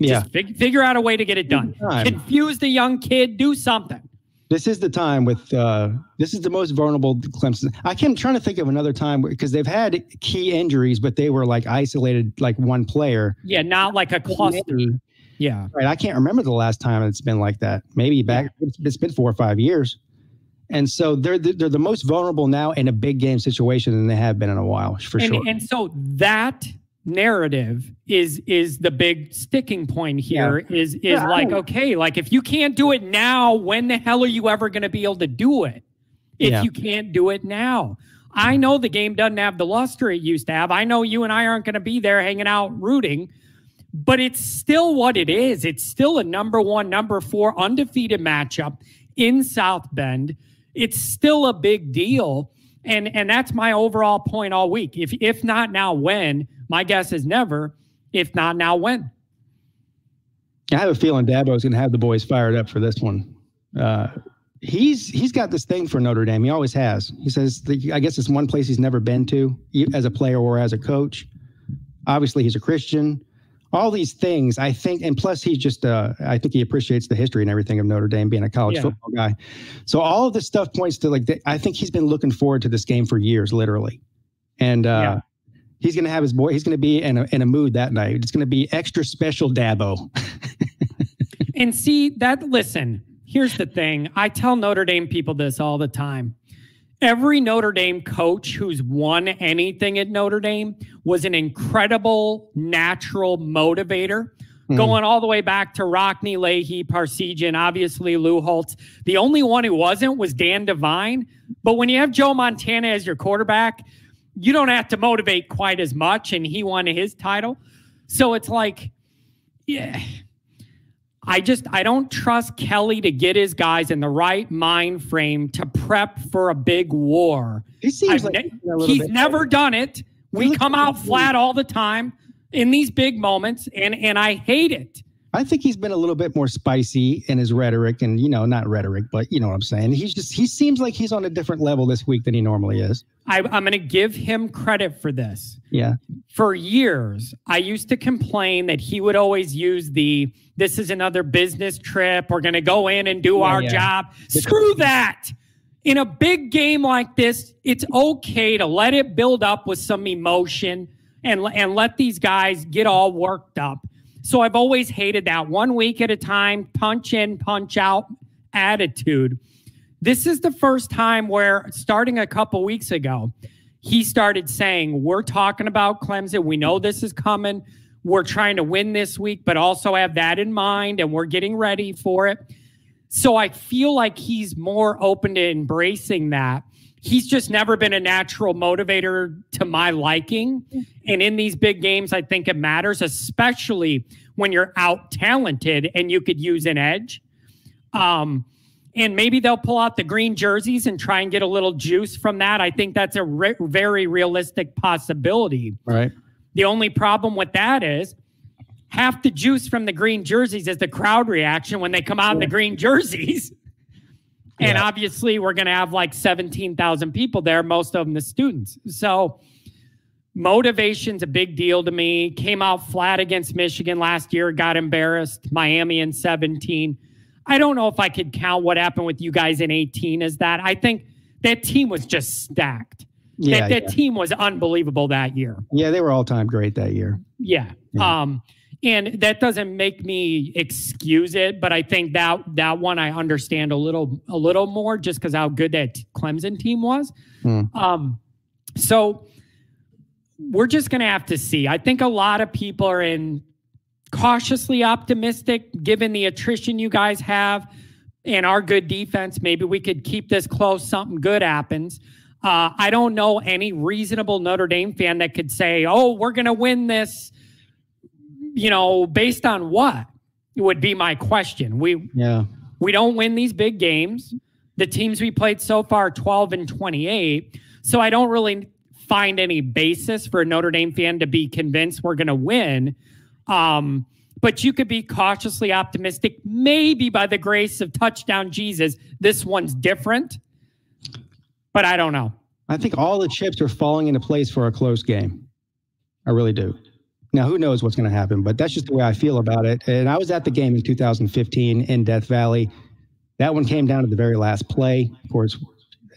Yeah. Just fig- figure out a way to get it done. Confuse the young kid, do something. This is the time with, uh, this is the most vulnerable Clemson. I can't trying to think of another time because they've had key injuries, but they were like isolated, like one player. Yeah, not like a cluster. Yeah. Right. I can't remember the last time it's been like that. Maybe back, yeah. it's been four or five years. And so they're they're the most vulnerable now in a big game situation than they have been in a while, for and, sure. And so that narrative is is the big sticking point here. Yeah. Is is yeah, like okay, like if you can't do it now, when the hell are you ever going to be able to do it? If yeah. you can't do it now. I know the game doesn't have the luster it used to have. I know you and I aren't going to be there hanging out rooting but it's still what it is. It's still a number one, number four undefeated matchup in South Bend. It's still a big deal. And and that's my overall point all week. If if not now, when? My guess is never. If not now, when? I have a feeling Dabo is going to have the boys fired up for this one. Uh, he's he's got this thing for Notre Dame. He always has. He says, I guess it's one place he's never been to as a player or as a coach. Obviously, he's a Christian all these things i think and plus he's just uh, i think he appreciates the history and everything of notre dame being a college yeah. football guy so all of this stuff points to like the, i think he's been looking forward to this game for years literally and uh, yeah. He's going to have his boy he's going to be in a, in a mood that night it's going to be extra special dabo and see that. Listen, here's the thing. I tell Notre Dame people this all the time. Every Notre Dame coach who's won anything at Notre Dame was an incredible natural motivator. Mm. Going all the way back to Rockne, Leahy, Parseghian, obviously Lou Holtz. The only one who wasn't was Dan Devine. But when you have Joe Montana as your quarterback, you don't have to motivate quite as much. And he won his title. So it's like, yeah. I just I don't trust Kelly to get his guys in the right mind frame to prep for a big war. He seems I've like ne- he's never done it. We come out flat all the time in these big moments, and and I hate it. I think he's been a little bit more spicy in his rhetoric, and you know, not rhetoric, but you know what I'm saying. He's just he seems like he's on a different level this week than he normally is. I, I'm going to give him credit for this. Yeah. For years, I used to complain that he would always use the "This is another business trip. We're going to go in and do yeah, our yeah. job." Screw that. In a big game like this, it's okay to let it build up with some emotion and and let these guys get all worked up. So I've always hated that one week at a time, punch in, punch out attitude. This is the first time where, starting a couple weeks ago, he started saying, We're talking about Clemson. We know this is coming. We're trying to win this week, but also have that in mind, and we're getting ready for it. So I feel like he's more open to embracing that he's just never been a natural motivator to my liking. And in these big games, I think it matters, especially when you're out talented and you could use an edge. Um, and maybe they'll pull out the green jerseys and try and get a little juice from that. I think that's a re- very realistic possibility. Right. The only problem with that is half the juice from the green jerseys is the crowd reaction when they come out in the green jerseys. And yeah. obviously, we're going to have like 17,000 people there, most of them the students. So, motivation's a big deal to me. Came out flat against Michigan last year, got embarrassed. Miami in 17. I don't know if I could count what happened with you guys in 18 as that. I think that team was just stacked. Yeah, that, that yeah. team was unbelievable that year. Yeah, they were all time great that year. Yeah. yeah. Um, and that doesn't make me excuse it but i think that that one i understand a little a little more just because how good that clemson team was. Mm. um so we're just gonna have to see. I think a lot of people are in cautiously optimistic given the attrition you guys have and our good defense. Maybe we could keep this close something good happens. Uh, i don't know any reasonable notre dame fan that could say oh we're gonna win this you know, based on what would be my question. We yeah. We don't win these big games. The teams we played so far 12 and 28. So I don't really find any basis for a Notre Dame fan to be convinced we're going to win. Um, but you could be cautiously optimistic. Maybe by the grace of touchdown Jesus, this one's different. But I don't know. I think all the chips are falling into place for a close game. I really do. Now, who knows what's going to happen, but that's just the way I feel about it. And I was at the game in 2015 in Death Valley. That one came down to the very last play. Of course,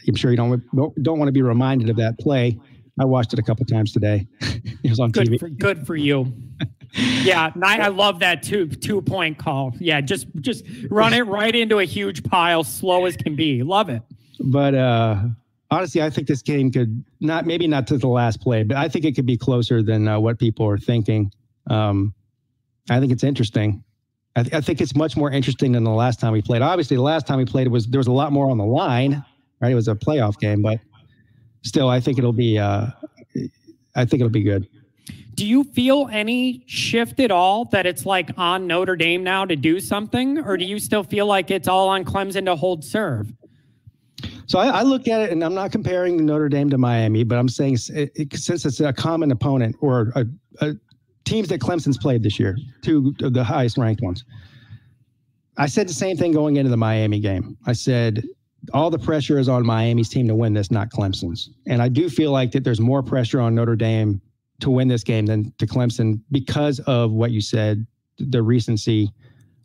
I'm sure you don't don't want to be reminded of that play. I watched it a couple times today. it was on good TV. For, good for you. yeah, I love that two two point call. Yeah, just just run it right into a huge pile, slow as can be. Love it. But uh, honestly, I think this game could not maybe not to the last play, but I think it could be closer than uh, what people are thinking. Um, I think it's interesting. I, th- I, think it's much more interesting than the last time we played. Obviously, the last time we played was there was a lot more on the line, right? It was a playoff game, but still, I think it'll be. Uh, I think it'll be good. Do you feel any shift at all that it's like on Notre Dame now to do something, or do you still feel like it's all on Clemson to hold serve? So I, I, look at it, and I'm not comparing Notre Dame to Miami, but I'm saying it, it, since it's a common opponent or a, a, teams that Clemson's played this year, two of the highest ranked ones. I said the same thing going into the Miami game. I said all the pressure is on Miami's team to win this, not Clemson's. And I do feel like that there's more pressure on Notre Dame to win this game than to Clemson because of what you said, the recency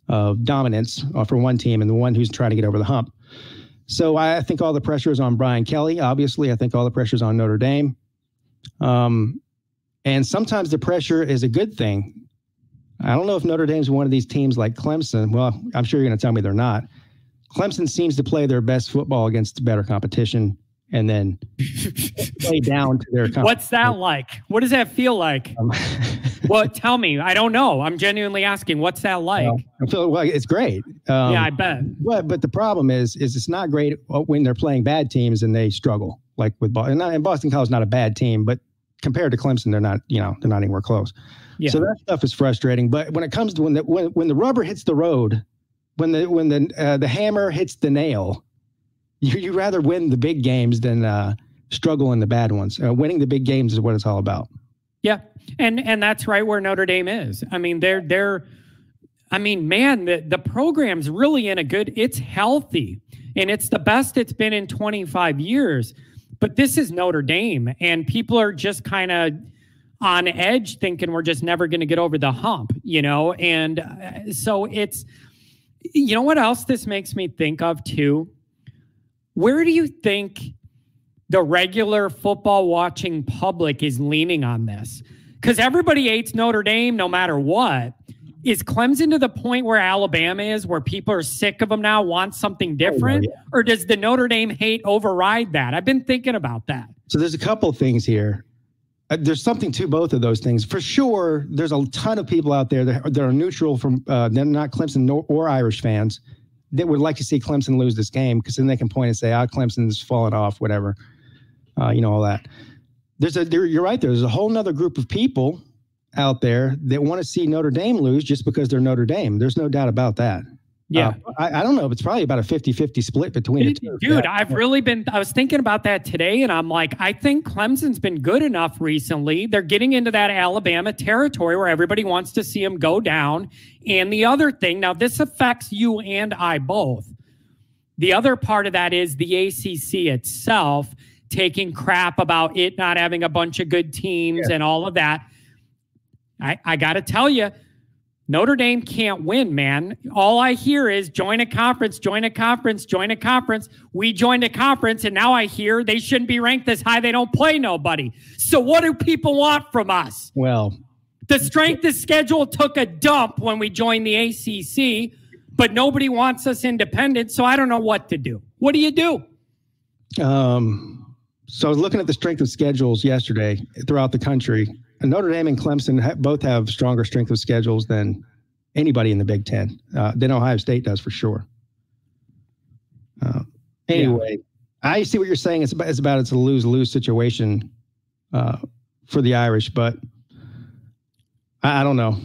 of dominance uh, for one team and the one who's trying to get over the hump. So I think all the pressure is on Brian Kelly. Obviously, I think all the pressure is on Notre Dame. Um, and sometimes the pressure is a good thing. I don't know if Notre Dame's one of these teams like Clemson. Well, I'm sure you're going to tell me they're not. Clemson seems to play their best football against better competition and then play down to their. What's that like? What does that feel like? Um, well, tell me. I don't know. I'm genuinely asking. What's that like? Well, feel well. It's great. Um, yeah, I bet. But but the problem is is it's not great when they're playing bad teams and they struggle like with Boston. And Boston College is not a bad team, but compared to Clemson, they're not. You know, they're not anywhere close. Yeah. So that stuff is frustrating. But when it comes to when the when, when the rubber hits the road, when the when the uh, the hammer hits the nail, you you rather win the big games than uh, struggle in the bad ones. Uh, winning the big games is what it's all about. Yeah, and and that's right where Notre Dame is. I mean, they're they're. I mean, man, the the program's really in a good. It's healthy, and it's the best it's been in 25 years. But this is Notre Dame, and people are just kind of on edge, thinking we're just never going to get over the hump, you know. And uh, so it's, you know, what else this makes me think of too where do you think the regular football watching public is leaning on this? Because everybody hates Notre Dame no matter what. Is Clemson to the point where Alabama is, where people are sick of them now, want something different? Oh, yeah. Or does the Notre Dame hate override that? I've been thinking about that. So there's a couple things here. Uh, there's something to both of those things. For sure, there's a ton of people out there that, that are neutral from, uh, they're not Clemson nor, or Irish fans that would like to see Clemson lose this game because then they can point and say, "Ah, oh, Clemson's fallen off," whatever, uh, you know, all that. There's a there, you're right. There's a whole other group of people out there that want to see Notre Dame lose just because they're Notre Dame. There's no doubt about that. Yeah. Uh, I, I, don't know. It's probably about a 50 50 split between the two. Dude, yeah. I've really been, I was thinking about that today, and I'm like, I think Clemson's been good enough recently. They're getting into that Alabama territory where everybody wants to see them go down. And the other thing, now this affects you and I both. The other part of that is the ACC itself taking crap about it not having a bunch of good teams yeah. and all of that. I, I got to tell you, Notre Dame can't win, man. All I hear is join a conference, join a conference, join a conference. We joined a conference, and now I hear they shouldn't be ranked this high. They don't play nobody. So, what do people want from us? Well, the strength of schedule took a dump when we joined the ACC, but nobody wants us independent. So, I don't know what to do. What do you do? Um, so, I was looking at the strength of schedules yesterday throughout the country Notre Dame and Clemson ha- both have stronger strength of schedules than anybody in the Big Ten. Uh, than Ohio State does for sure. Uh, anyway, yeah. I see what you're saying. It's about it's about it's a lose lose situation uh, for the Irish, but I, I, don't know.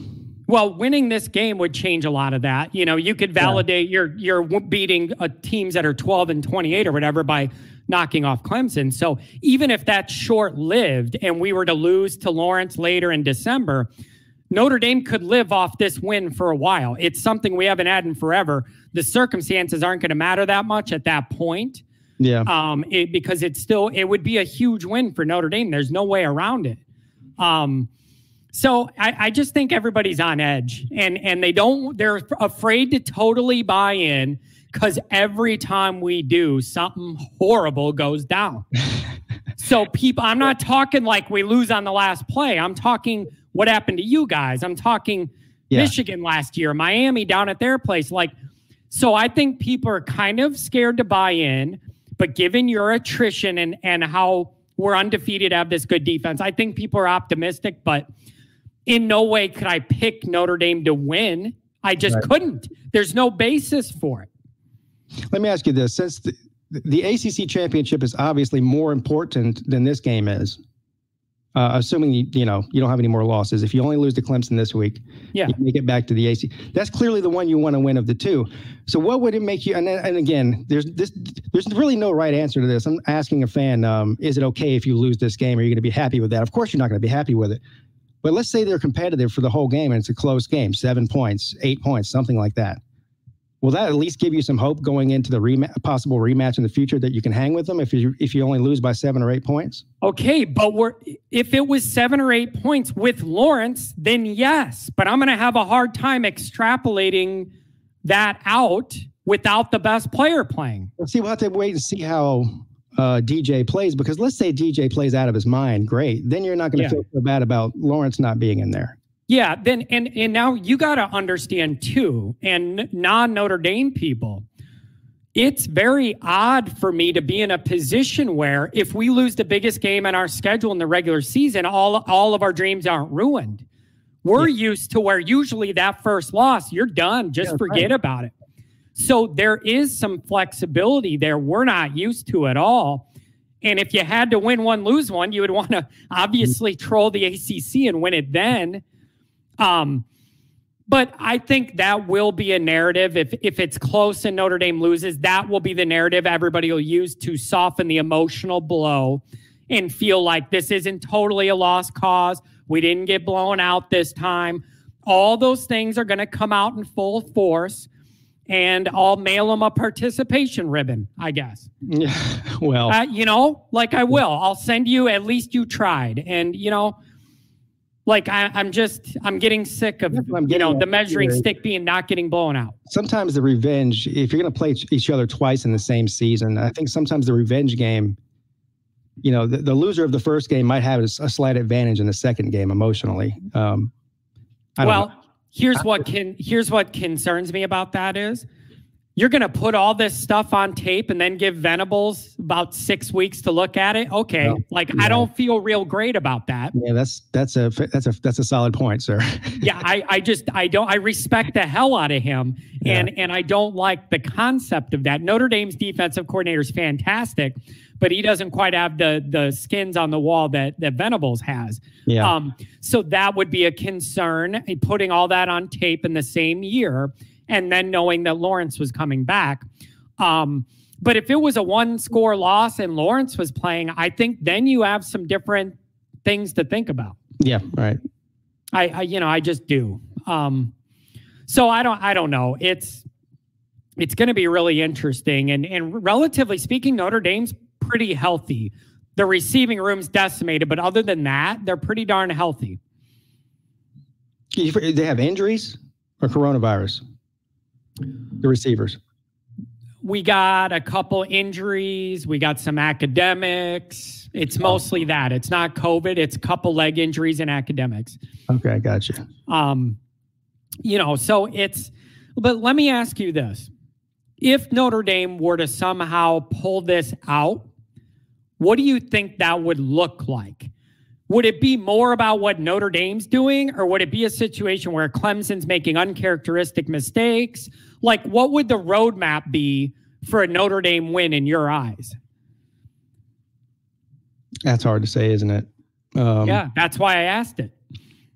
Well, winning this game would change a lot of that. You know, you could validate yeah. you're you're beating uh, teams that are 12 and 28 or whatever by knocking off Clemson. So even if that's short lived and we were to lose to Lawrence later in December, Notre Dame could live off this win for a while. It's something we haven't had in forever. The circumstances aren't going to matter that much at that point. Yeah. Um, it, because it's still, it would be a huge win for Notre Dame. There's no way around it. Um, so I, I just think everybody's on edge and, and they don't, they're afraid to totally buy in because every time we do, something horrible goes down. so people, I'm not talking like we lose on the last play. I'm talking what happened to you guys. I'm talking yeah. Michigan last year, Miami down at their place. Like, so I think people are kind of scared to buy in, but given your attrition and and how we're undefeated, have this good defense, I think people are optimistic. But in no way could I pick Notre Dame to win. I just right. couldn't. There's no basis for it. Let me ask you this: since the, the ACC championship is obviously more important than this game is, uh, assuming you, you know you don't have any more losses. If you only lose to Clemson this week, yeah, you make it back to the AC. That's clearly the one you want to win of the two. So what would it make you? And, and again, there's this. There's really no right answer to this. I'm asking a fan: um, Is it okay if you lose this game? Are you going to be happy with that? Of course, you're not going to be happy with it. But let's say they're competitive for the whole game and it's a close game, seven points, eight points, something like that will that at least give you some hope going into the rematch, possible rematch in the future that you can hang with them if you if you only lose by seven or eight points? Okay, but we're if it was seven or eight points with Lawrence, then yes. But I'm going to have a hard time extrapolating that out without the best player playing. Let's see. We'll have to wait and see how uh, DJ plays because let's say DJ plays out of his mind. Great, then you're not going to yeah. feel so bad about Lawrence not being in there. Yeah, then and and now you got to understand too, and non Notre Dame people, it's very odd for me to be in a position where if we lose the biggest game in our schedule in the regular season, all all of our dreams aren't ruined. We're yeah. used to where usually that first loss, you're done, just yeah, forget right. about it. So there is some flexibility there we're not used to at all. And if you had to win one, lose one, you would want to obviously troll the ACC and win it then. Um, but I think that will be a narrative. If if it's close and Notre Dame loses, that will be the narrative everybody will use to soften the emotional blow and feel like this isn't totally a lost cause. We didn't get blown out this time. All those things are going to come out in full force and I'll mail them a participation ribbon, I guess. Yeah, well, uh, you know, like I will. I'll send you. At least you tried, and you know, like I, am just, I'm getting sick of getting you know the measuring here. stick being not getting blown out. Sometimes the revenge, if you're going to play each other twice in the same season, I think sometimes the revenge game. You know, the, the loser of the first game might have a, a slight advantage in the second game emotionally. Um, well, know here's what can here's what concerns me about that is you're going to put all this stuff on tape and then give Venables about six weeks to look at it. Okay, well, like yeah. I don't feel real great about that. Yeah, that's that's a that's a that's a solid point, sir. yeah, I I just I don't I respect the hell out of him, yeah. and and I don't like the concept of that. Notre Dame's defensive coordinator is fantastic, but he doesn't quite have the the skins on the wall that that Venables has. Yeah. Um. So that would be a concern. Putting all that on tape in the same year and then knowing that Lawrence was coming back. Um, but if it was a one score loss and Lawrence was playing, I think then you have some different things to think about. Yeah, right. I, I you know, I just do. Um, so I don't, I don't know. It's, it's going to be really interesting. And, and relatively speaking, Notre Dame's pretty healthy. The receiving room's decimated, but other than that, they're pretty darn healthy. They have injuries or coronavirus? The receivers? We got a couple injuries. We got some academics. It's mostly that. It's not COVID. It's a couple leg injuries and academics. Okay, I got you. Um, you know, so it's. But let me ask you this: If Notre Dame were to somehow pull this out, what do you think that would look like? Would it be more about what Notre Dame's doing, or would it be a situation where Clemson's making uncharacteristic mistakes? Like, what would the roadmap be for a Notre Dame win in your eyes? That's hard to say, isn't it? Um, yeah, that's why I asked it.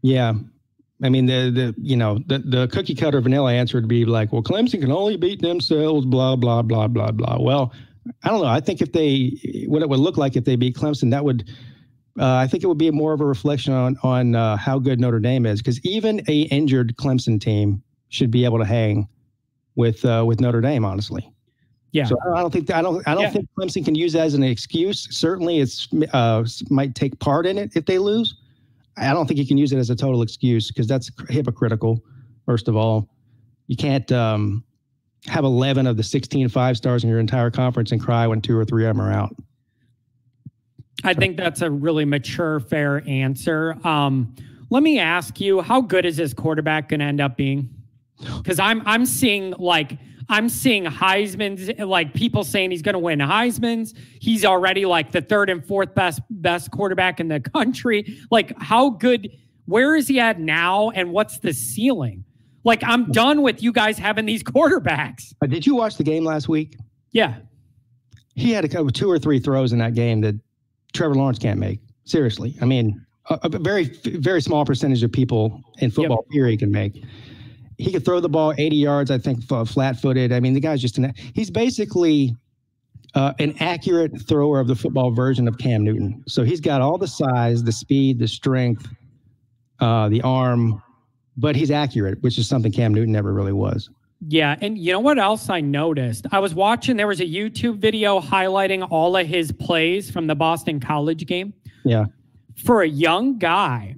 Yeah. I mean, the the you know the the cookie cutter vanilla answer would be like, well, Clemson can only beat themselves, blah blah blah blah blah. Well, I don't know. I think if they what it would look like if they beat Clemson, that would uh, I think it would be more of a reflection on on uh, how good Notre Dame is because even a injured Clemson team should be able to hang with uh, with Notre Dame. Honestly, yeah. So I don't think I don't I don't yeah. think Clemson can use that as an excuse. Certainly, it's uh, might take part in it if they lose. I don't think you can use it as a total excuse because that's hypocritical. First of all, you can't um, have 11 of the 16 five stars in your entire conference and cry when two or three of them are out. I think that's a really mature, fair answer. Um, let me ask you, how good is this quarterback going to end up being? Because I'm I'm seeing like I'm seeing Heisman's like people saying he's going to win Heisman's. He's already like the third and fourth best best quarterback in the country. Like how good? Where is he at now? And what's the ceiling? Like I'm done with you guys having these quarterbacks. Uh, did you watch the game last week? Yeah. He had a couple two or three throws in that game that Trevor Lawrence can't make. Seriously, I mean, a, a very very small percentage of people in football yep. period can make. He could throw the ball 80 yards, I think, flat-footed. I mean, the guy's just an he's basically uh, an accurate thrower of the football version of Cam Newton. So he's got all the size, the speed, the strength, uh, the arm, but he's accurate, which is something Cam Newton never really was. Yeah. And you know what else I noticed? I was watching, there was a YouTube video highlighting all of his plays from the Boston College game. Yeah. For a young guy,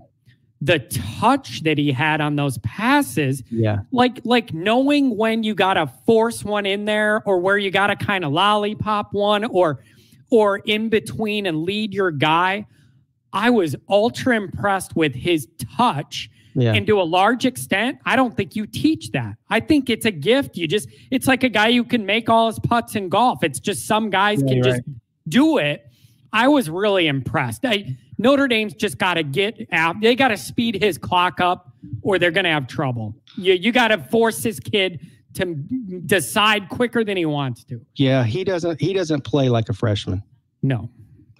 the touch that he had on those passes, yeah, like like knowing when you got to force one in there or where you got to kind of lollipop one or or in between and lead your guy. I was ultra impressed with his touch Yeah. And to a large extent, I don't think you teach that. I think it's a gift. You just, it's like a guy who can make all his putts in golf. It's just some guys yeah, can just right. do it. I was really impressed. I, Notre Dame's just got to get out. They got to speed his clock up or they're going to have trouble. You, you got to force this kid to decide quicker than he wants to. Yeah, he doesn't. He doesn't play like a freshman. No.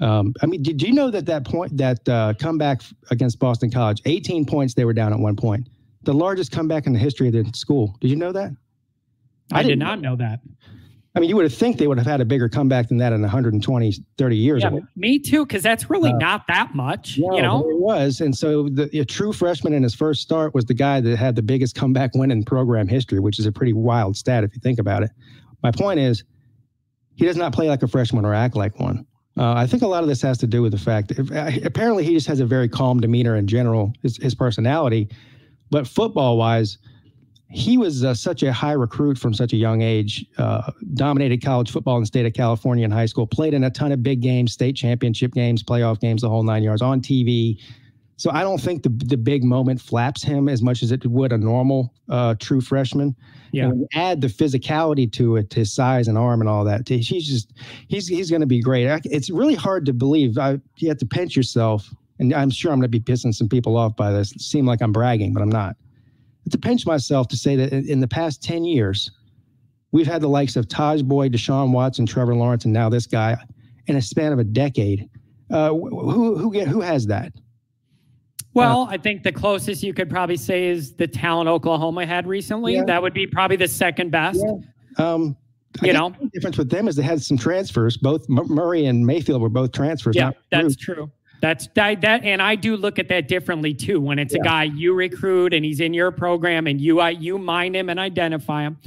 Um, I mean, did you know that that point that uh, comeback against Boston College, 18 points they were down at one point, the largest comeback in the history of the school. Did you know that? I, I did not know that. I mean, you would have think they would have had a bigger comeback than that in 120, 30 years. Yeah, me too, because that's really uh, not that much. you know, it was. And so the a true freshman in his first start was the guy that had the biggest comeback win in program history, which is a pretty wild stat if you think about it. My point is, he does not play like a freshman or act like one. Uh, I think a lot of this has to do with the fact that uh, apparently he just has a very calm demeanor in general, his, his personality. But football wise, he was uh, such a high recruit from such a young age, uh, dominated college football in the state of California in high school, played in a ton of big games, state championship games, playoff games, the whole nine yards on TV. So I don't think the the big moment flaps him as much as it would a normal uh, true freshman. Yeah. And add the physicality to it, his size and arm and all that. He's just he's he's going to be great. It's really hard to believe. I, you have to pinch yourself, and I'm sure I'm going to be pissing some people off by this. It seem like I'm bragging, but I'm not to pinch myself to say that in, in the past 10 years, we've had the likes of Tajh Boyd, Deshaun Watson, Trevor Lawrence, and now this guy in a span of a decade. Uh, who who get who has that? Well, uh, I think the closest you could probably say is the talent Oklahoma had recently. Yeah. That would be probably the second best. Yeah. Um, you know, the difference with them is they had some transfers. Both Murray and Mayfield were both transfers. Yeah, that's true. That's that, that, and I do look at that differently too. When it's yeah. a guy you recruit and he's in your program and you I, you mind him and identify him.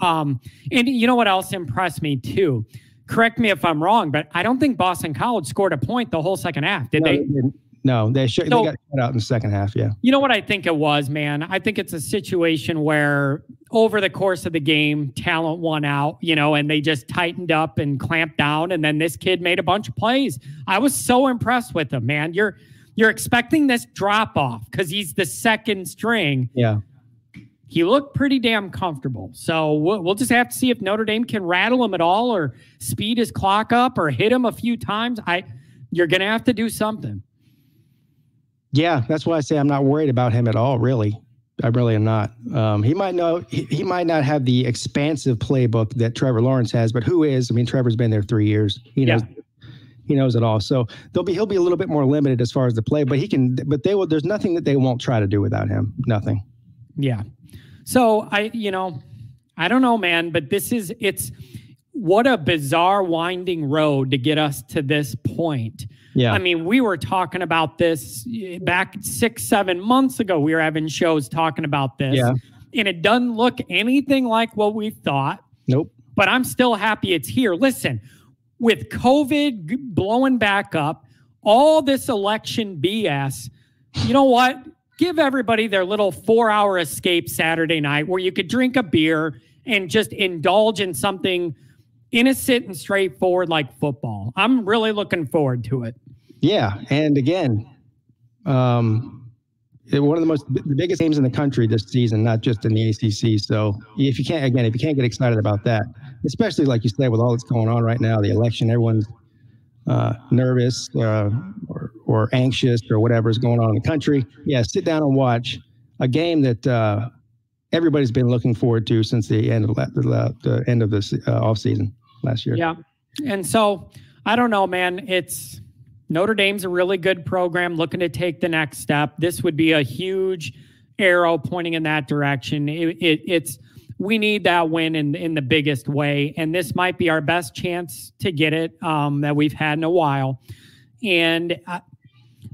Um, and you know what else impressed me too? Correct me if I'm wrong, but I don't think Boston College scored a point the whole second half. Did no, they? they no, they should. So, they got cut out in the second half. Yeah. You know what I think it was, man. I think it's a situation where over the course of the game, talent won out. You know, and they just tightened up and clamped down, and then this kid made a bunch of plays. I was so impressed with him, man. You're you're expecting this drop off because he's the second string. Yeah. He looked pretty damn comfortable. So we'll, we'll just have to see if Notre Dame can rattle him at all, or speed his clock up, or hit him a few times. I, you're gonna have to do something. Yeah, that's why I say I'm not worried about him at all. Really, I really am not. Um, he might know he, he, might not have the expansive playbook that Trevor Lawrence has, but who is? I mean, Trevor's been there three years. He knows. Yeah. He knows it all. So they'll be he'll be a little bit more limited as far as the play, but he can. But they will. There's nothing that they won't try to do without him. Nothing. Yeah. So I, you know, I don't know, man, but this is it's what a bizarre winding road to get us to this point yeah. I mean, we were talking about this eh, back six, seven months ago. We were having shows talking about this. Yeah. And it doesn't look anything like what we thought. Nope. But I'm still happy it's here. Listen, with COVID blowing back up, all this election BS, you know what? Give everybody their little four hour escape Saturday night where you could drink a beer and just indulge in something innocent and straightforward like football. I'm really looking forward to it. Yeah, and again, um, one of the most the biggest games in the country this season, not just in the ACC. So if you can't again, if you can't get excited about that, especially like you said with all that's going on right now, the election, everyone's uh, nervous uh, or, or anxious or whatever is going on in the country. Yeah, sit down and watch a game that uh, everybody's been looking forward to since the end of the, the end of this uh, off season last year. Yeah, and so I don't know, man. It's Notre Dame's a really good program looking to take the next step. This would be a huge arrow pointing in that direction. It, it, it's we need that win in in the biggest way, and this might be our best chance to get it um, that we've had in a while. And uh,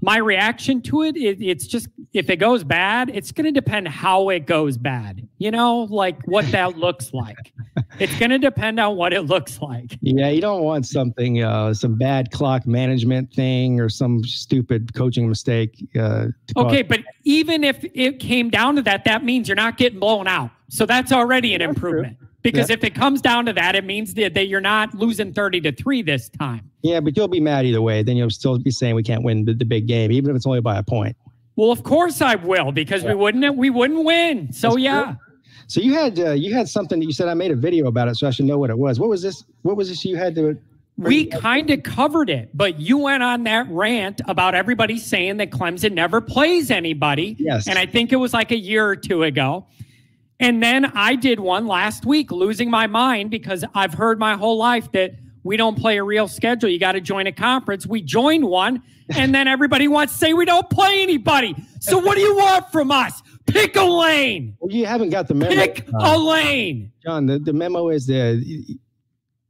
my reaction to it, it, it's just if it goes bad, it's going to depend how it goes bad. You know, like what that looks like. It's going to depend on what it looks like. Yeah, you don't want something, uh, some bad clock management thing or some stupid coaching mistake. Uh, okay, but even if it came down to that, that means you're not getting blown out. So that's already an that's improvement. True. Because if it comes down to that, it means that, that you're not losing 30 to 3 this time. Yeah, but you'll be mad either way. Then you'll still be saying we can't win the, the big game, even if it's only by a point. Well, of course I will because yeah. we wouldn't we wouldn't win. So That's yeah. True. So you had uh, you had something that you said I made a video about it, so I should know what it was. What was this? What was this you had to? We kind of covered it, but you went on that rant about everybody saying that Clemson never plays anybody. Yes. And I think it was like a year or two ago. And then I did one last week, losing my mind because I've heard my whole life that we don't play a real schedule. You got to join a conference. We joined one, and then everybody wants to say we don't play anybody. So what do you want from us? Pick a lane. Well, you haven't got the memo. Pick a uh, lane. John, the, the memo is that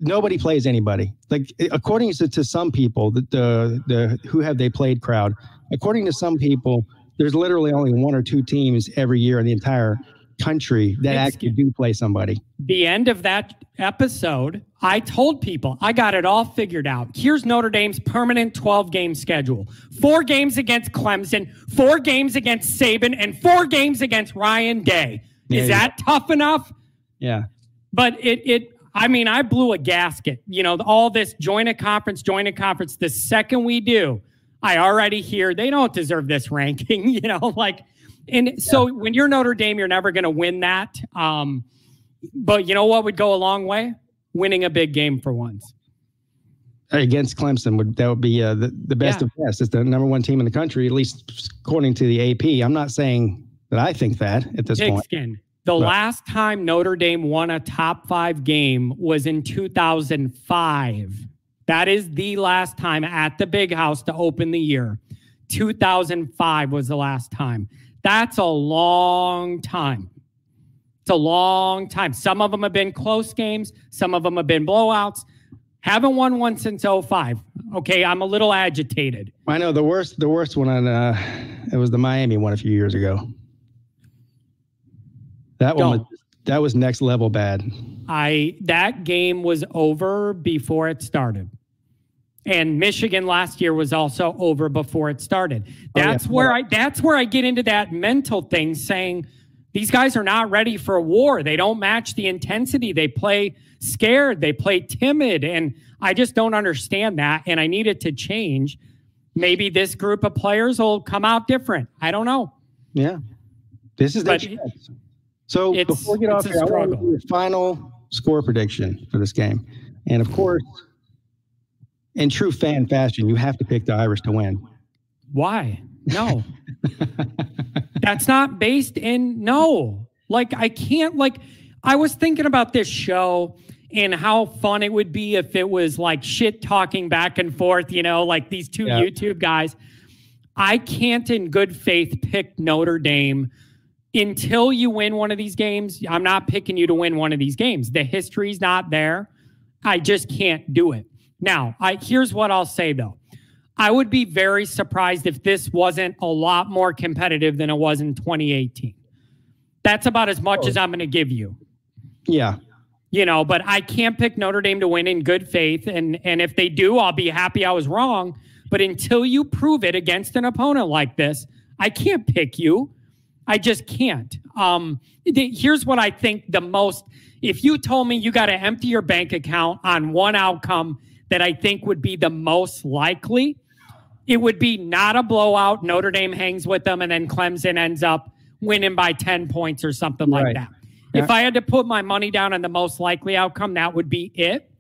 nobody plays anybody. Like eh, according to, to some people, the, the the who have they played crowd. According to some people, there's literally only one or two teams every year in the entire country that it's, actually do play somebody. The end of that episode, I told people I got it all figured out. Here's Notre Dame's permanent 12 game schedule four games against Clemson, four games against Saban, and four games against Ryan Day. Yeah, Is that yeah. tough enough? Yeah. But it, it, I mean, I blew a gasket. You know, all this join a conference, join a conference. The second we do, I already hear they don't deserve this ranking. You know, like and so when you're Notre Dame, you're never going to win that. Um, but you know what would go a long way? Winning a big game for once. Against Clemson would that would be uh, the the best yeah. of best. It's the number one team in the country, at least according to the AP. I'm not saying that I think that at this Pigskin. point. The but. last time Notre Dame won a top five game was in 2005. That is the last time at the big house to open the year. 2005 was the last time. That's a long time. It's a long time. Some of them have been close games, some of them have been blowouts. Haven't won one since 05. Okay, I'm a little agitated. I know the worst the worst one on uh it was the Miami one a few years ago. That Don't. one was that was next level bad. I that game was over before it started. And Michigan last year was also over before it started. That's oh, yeah. where I that's where I get into that mental thing saying these guys are not ready for a war. They don't match the intensity. They play scared, they play timid and I just don't understand that and I need it to change. Maybe this group of players will come out different. I don't know. Yeah. This is the. So before we get off here, I want to do your final score prediction for this game. And of course, in true fan fashion, you have to pick the Irish to win. Why? No. That's not based in no. Like I can't like I was thinking about this show and how fun it would be if it was like shit talking back and forth, you know, like these two yeah. YouTube guys. I can't in good faith pick Notre Dame until you win one of these games. I'm not picking you to win one of these games. The history's not there. I just can't do it. Now, I, here's what I'll say though. I would be very surprised if this wasn't a lot more competitive than it was in 2018. That's about as much oh. as I'm going to give you. Yeah. You know, but I can't pick Notre Dame to win in good faith. And, and if they do, I'll be happy I was wrong. But until you prove it against an opponent like this, I can't pick you. I just can't. Um, the, here's what I think the most. If you told me you got to empty your bank account on one outcome that I think would be the most likely. It would be not a blowout. Notre Dame hangs with them, and then Clemson ends up winning by 10 points or something right. like that. Yeah. If I had to put my money down on the most likely outcome, that would be it.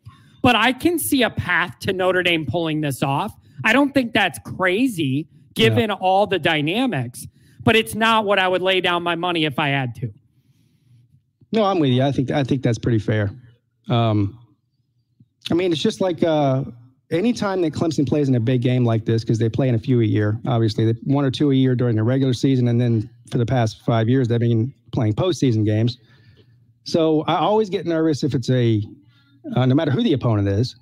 But I can see a path to Notre Dame pulling this off. I don't think that's crazy given yeah. all the dynamics, but it's not what I would lay down my money if I had to. No, I'm with you. I think I think that's pretty fair. Um, I mean, it's just like uh, anytime that Clemson plays in a big game like this, because they play in a few a year, obviously, one or two a year during the regular season, and then for the past five years, they've been playing postseason games. So I always get nervous if it's a, uh, no matter who the opponent is.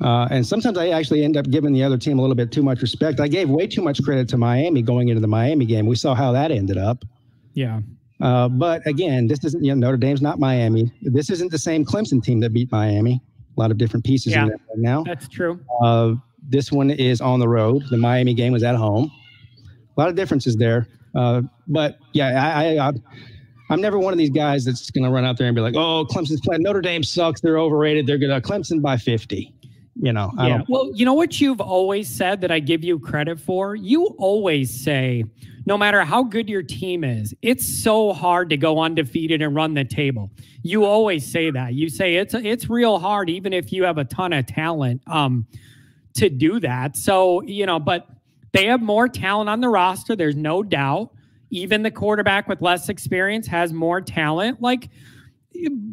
Uh, and sometimes I actually end up giving the other team a little bit too much respect. I gave way too much credit to Miami going into the Miami game. We saw how that ended up. Yeah. Uh, but again, this isn't, you know, Notre Dame's not Miami. This isn't the same Clemson team that beat Miami a lot of different pieces yeah, in there right now. That's true. Uh, this one is on the road. The Miami game was at home. A lot of differences there. Uh, but yeah, I, I, I I'm never one of these guys that's going to run out there and be like, "Oh, Clemson's playing. Notre Dame sucks. They're overrated. They're going to Clemson by 50." You know, I yeah. Well, you know what you've always said that I give you credit for? You always say, no matter how good your team is, it's so hard to go undefeated and run the table. You always say that. You say it's it's real hard, even if you have a ton of talent, um, to do that. So you know, but they have more talent on the roster. There's no doubt. Even the quarterback with less experience has more talent. Like,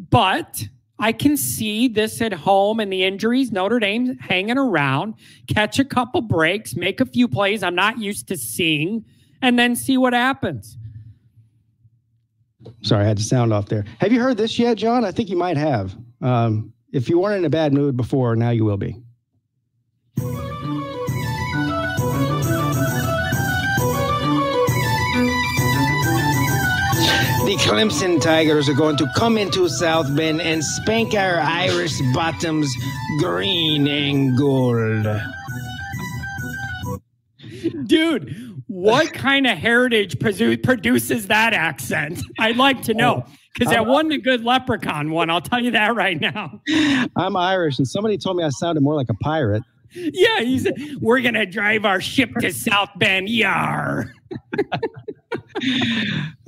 but I can see this at home and the injuries, Notre Dame hanging around, catch a couple breaks, make a few plays I'm not used to seeing, and then see what happens. Sorry, I had to sound off there. Have you heard this yet, John? I think you might have. Um, if you weren't in a bad mood before, now you will be. The Clemson Tigers are going to come into South Bend and spank our Irish bottoms green and gold. Dude, what kind of heritage produces that accent? I'd like to know. Oh, because that wasn't a good leprechaun one, I'll tell you that right now. I'm Irish, and somebody told me I sounded more like a pirate. Yeah, he's we're gonna drive our ship to South Bend. Yar.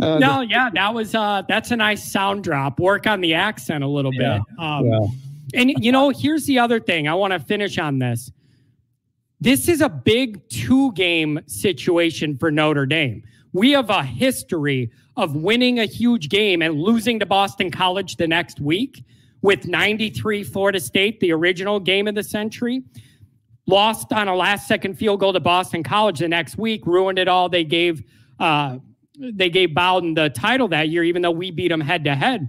uh, no, yeah, that was uh that's a nice sound drop. Work on the accent a little yeah, bit. Um, yeah. and you know, here's the other thing. I want to finish on this. This is a big two-game situation for Notre Dame. We have a history of winning a huge game and losing to Boston College the next week with 93 Florida State, the original game of the century. Lost on a last second field goal to Boston College the next week, ruined it all. They gave uh, they gave Bowden the title that year, even though we beat them head to head.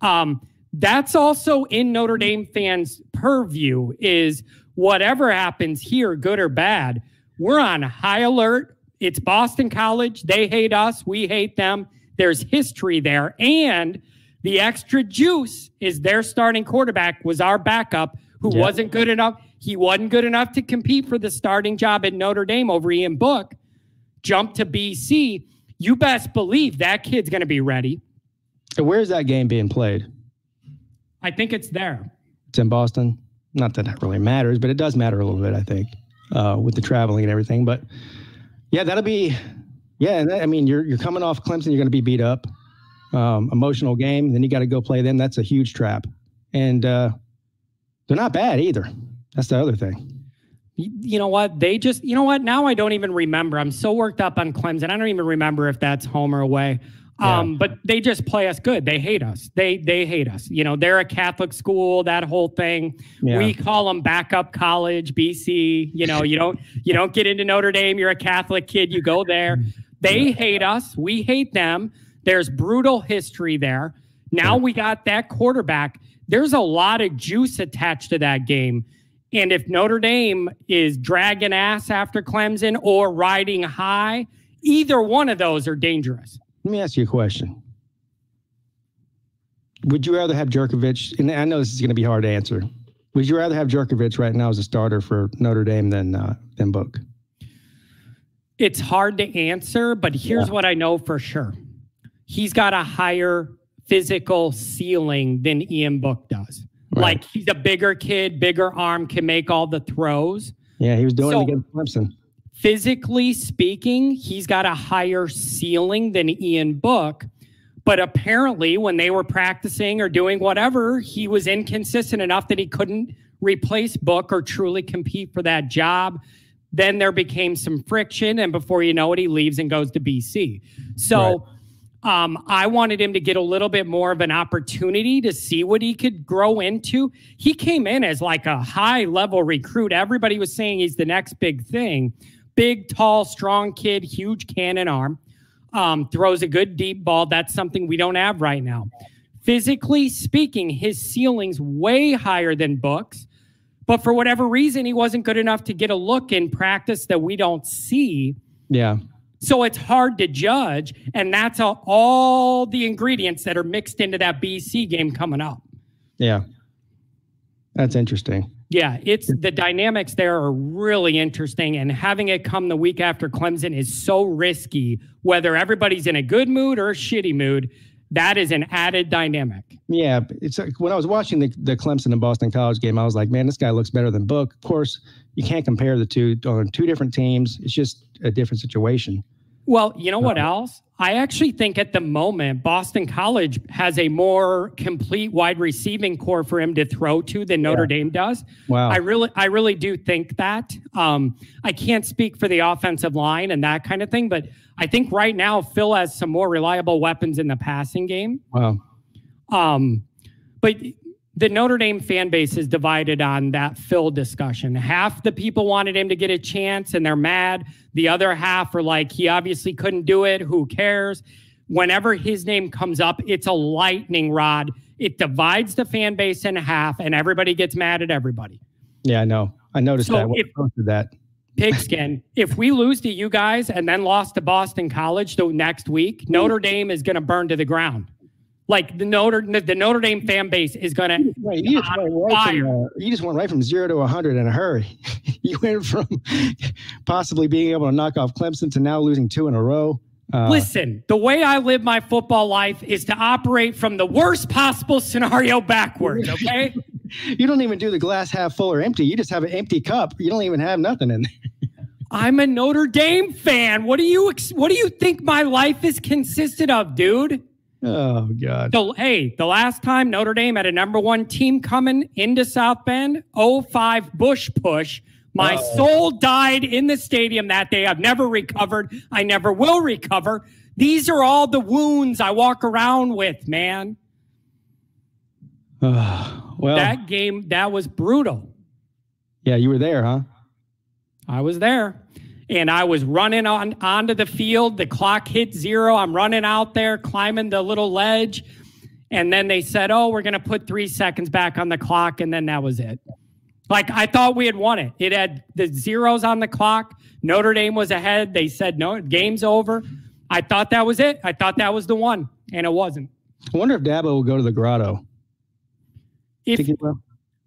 Um, that's also in Notre Dame fans' purview. Is whatever happens here, good or bad, we're on high alert. It's Boston College. They hate us. We hate them. There's history there, and the extra juice is their starting quarterback was our backup, who yep. wasn't good enough. He wasn't good enough to compete for the starting job at Notre Dame over Ian Book. Jumped to BC you best believe that kid's going to be ready. So where's that game being played? I think it's there. It's in Boston. Not that that really matters, but it does matter a little bit, I think, uh, with the traveling and everything. But yeah, that'll be, yeah. That, I mean, you're you're coming off Clemson. You're going to be beat up. Um, emotional game. Then you got to go play them. That's a huge trap, and uh, they're not bad either. That's the other thing you know what? They just, you know what? Now I don't even remember. I'm so worked up on Clemson. I don't even remember if that's home or away. Um, yeah. but they just play us good. They hate us. They they hate us. You know, they're a Catholic school. That whole thing. Yeah. We call them backup college, BC. You know, you don't you don't get into Notre Dame. You're a Catholic kid. You go there. They hate us. We hate them. There's brutal history there. Now yeah. we got that quarterback. There's a lot of juice attached to that game. And if Notre Dame is dragging ass after Clemson or riding high, either one of those are dangerous. Let me ask you a question. Would you rather have Jerkovich? And I know this is going to be hard to answer. Would you rather have Jerkovich right now as a starter for Notre Dame than uh, than Book? It's hard to answer, but here's yeah. what I know for sure: he's got a higher physical ceiling than Ian Book does. Right. Like he's a bigger kid, bigger arm, can make all the throws. Yeah, he was doing so, it against Clemson. Physically speaking, he's got a higher ceiling than Ian Book. But apparently, when they were practicing or doing whatever, he was inconsistent enough that he couldn't replace Book or truly compete for that job. Then there became some friction, and before you know it, he leaves and goes to BC. So. Right um, I wanted him to get a little bit more of an opportunity to see what he could grow into. He came in as like a high level recruit. Everybody was saying he's the next big thing. Big, tall, strong kid, huge cannon arm, um, throws a good deep ball. That's something we don't have right now. Physically speaking, his ceiling's way higher than Books. But for whatever reason, he wasn't good enough to get a look in practice that we don't see. Yeah. So it's hard to judge. And that's a, all the ingredients that are mixed into that BC game coming up. Yeah. That's interesting. Yeah, it's the dynamics there are really interesting. And having it come the week after Clemson is so risky, whether everybody's in a good mood or a shitty mood. that is an added dynamic. Yeah, it's like when I was watching the the Clemson and Boston College game, I was like, man, this guy looks better than Book. Of course, you can't compare the two on two different teams. It's just a different situation. Well, you know what else? I actually think at the moment, Boston College has a more complete wide receiving corps for him to throw to than Notre yeah. Dame does. Wow. I really, I really do think that. Um, I can't speak for the offensive line and that kind of thing, but I think right now Phil has some more reliable weapons in the passing game. Wow. Um, but the Notre Dame fan base is divided on that Phil discussion. Half the people wanted him to get a chance and they're mad. The other half are like, he obviously couldn't do it. Who cares? Whenever his name comes up, it's a lightning rod. It divides the fan base in half and everybody gets mad at everybody. Yeah, I know. I noticed so that. If, that. Pigskin, if we lose to you guys and then lost to Boston College the next week, Notre Dame is going to burn to the ground. Like the Notre the Notre Dame fan base is going to. Right, you, just went right from, uh, you just went right from zero to hundred in a hurry. you went from possibly being able to knock off Clemson to now losing two in a row. Uh, Listen, the way I live my football life is to operate from the worst possible scenario backwards. Okay. you don't even do the glass half full or empty. You just have an empty cup. You don't even have nothing in there. I'm a Notre Dame fan. What do you what do you think my life is consisted of, dude? Oh God. So hey, the last time Notre Dame had a number one team coming into South Bend, 05 Bush push. My Uh-oh. soul died in the stadium that day. I've never recovered. I never will recover. These are all the wounds I walk around with, man. Uh, well, that game, that was brutal. Yeah, you were there, huh? I was there and I was running on onto the field. The clock hit zero. I'm running out there, climbing the little ledge. And then they said, Oh, we're going to put three seconds back on the clock. And then that was it. Like I thought we had won it. It had the zeros on the clock. Notre Dame was ahead. They said, No, game's over. I thought that was it. I thought that was the one. And it wasn't. I wonder if Dabo will go to the grotto. If,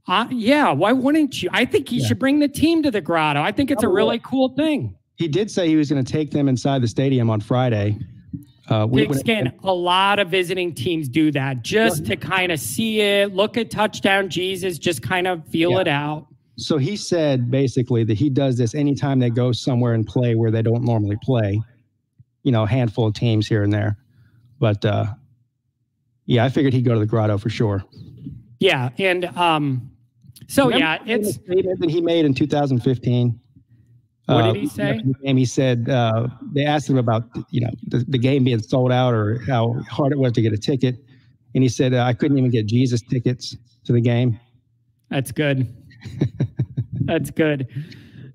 uh, yeah, why wouldn't you? I think he yeah. should bring the team to the grotto. I think it's a really cool thing. He did say he was going to take them inside the stadium on Friday. Uh, Pigskin, a lot of visiting teams do that just to kind of see it, look at touchdown Jesus, just kind of feel yeah. it out. So he said basically that he does this anytime they go somewhere and play where they don't normally play. You know, a handful of teams here and there. But uh, yeah, I figured he'd go to the grotto for sure. Yeah, and um, so Remember yeah, it's that he made in 2015. What did he uh, say? And he said uh, they asked him about you know the, the, game being sold out or how hard it was to get a ticket, and he said uh, I couldn't even get Jesus tickets to the game. That's good. That's good.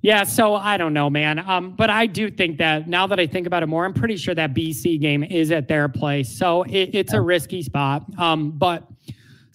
Yeah, so I don't know, man. Um, but I do think that now that I think about it more, I'm pretty sure that BC game is at their place. So it, it's a risky spot. Um, but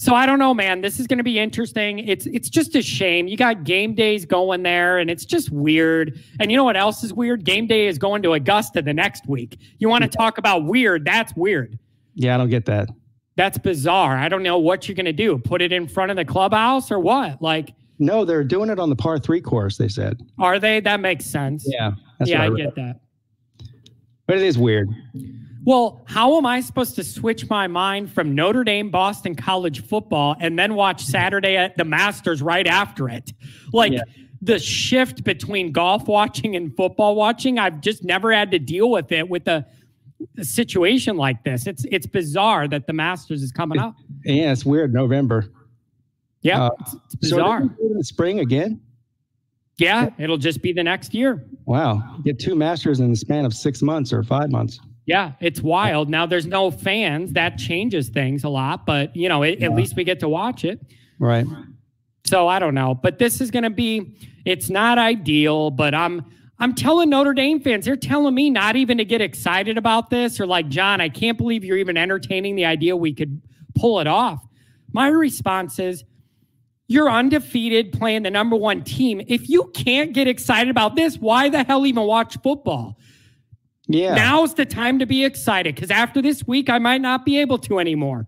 so I don't know, man. This is going to be interesting. It's it's just a shame. You got game days going there, and it's just weird. And you know what else is weird? Game day is going to Augusta the next week. You want to talk about weird? That's weird. Yeah, I don't get that. That's bizarre. I don't know what you're going to do. Put it in front of the clubhouse or what? Like, no, they're doing it on the par three course. They said. Are they? That makes sense. Yeah. yeah, I, I get that. But it is weird. Well, how am I supposed to switch my mind from Notre Dame, Boston College football, and then watch Saturday at the Masters right after it? Like yeah. the shift between golf watching and football watching, I've just never had to deal with it with a, a situation like this. It's it's bizarre that the Masters is coming up. Yeah, it's weird. November. Yeah, uh, it's, it's bizarre. So spring again. Yeah, it'll just be the next year. Wow, get two Masters in the span of six months or five months. Yeah, it's wild. Now there's no fans. That changes things a lot, but you know, it, yeah. at least we get to watch it. Right. So I don't know, but this is going to be it's not ideal, but I'm I'm telling Notre Dame fans, they're telling me not even to get excited about this or like, "John, I can't believe you're even entertaining the idea we could pull it off." My response is, you're undefeated playing the number one team. If you can't get excited about this, why the hell even watch football? Yeah. Now's the time to be excited because after this week, I might not be able to anymore.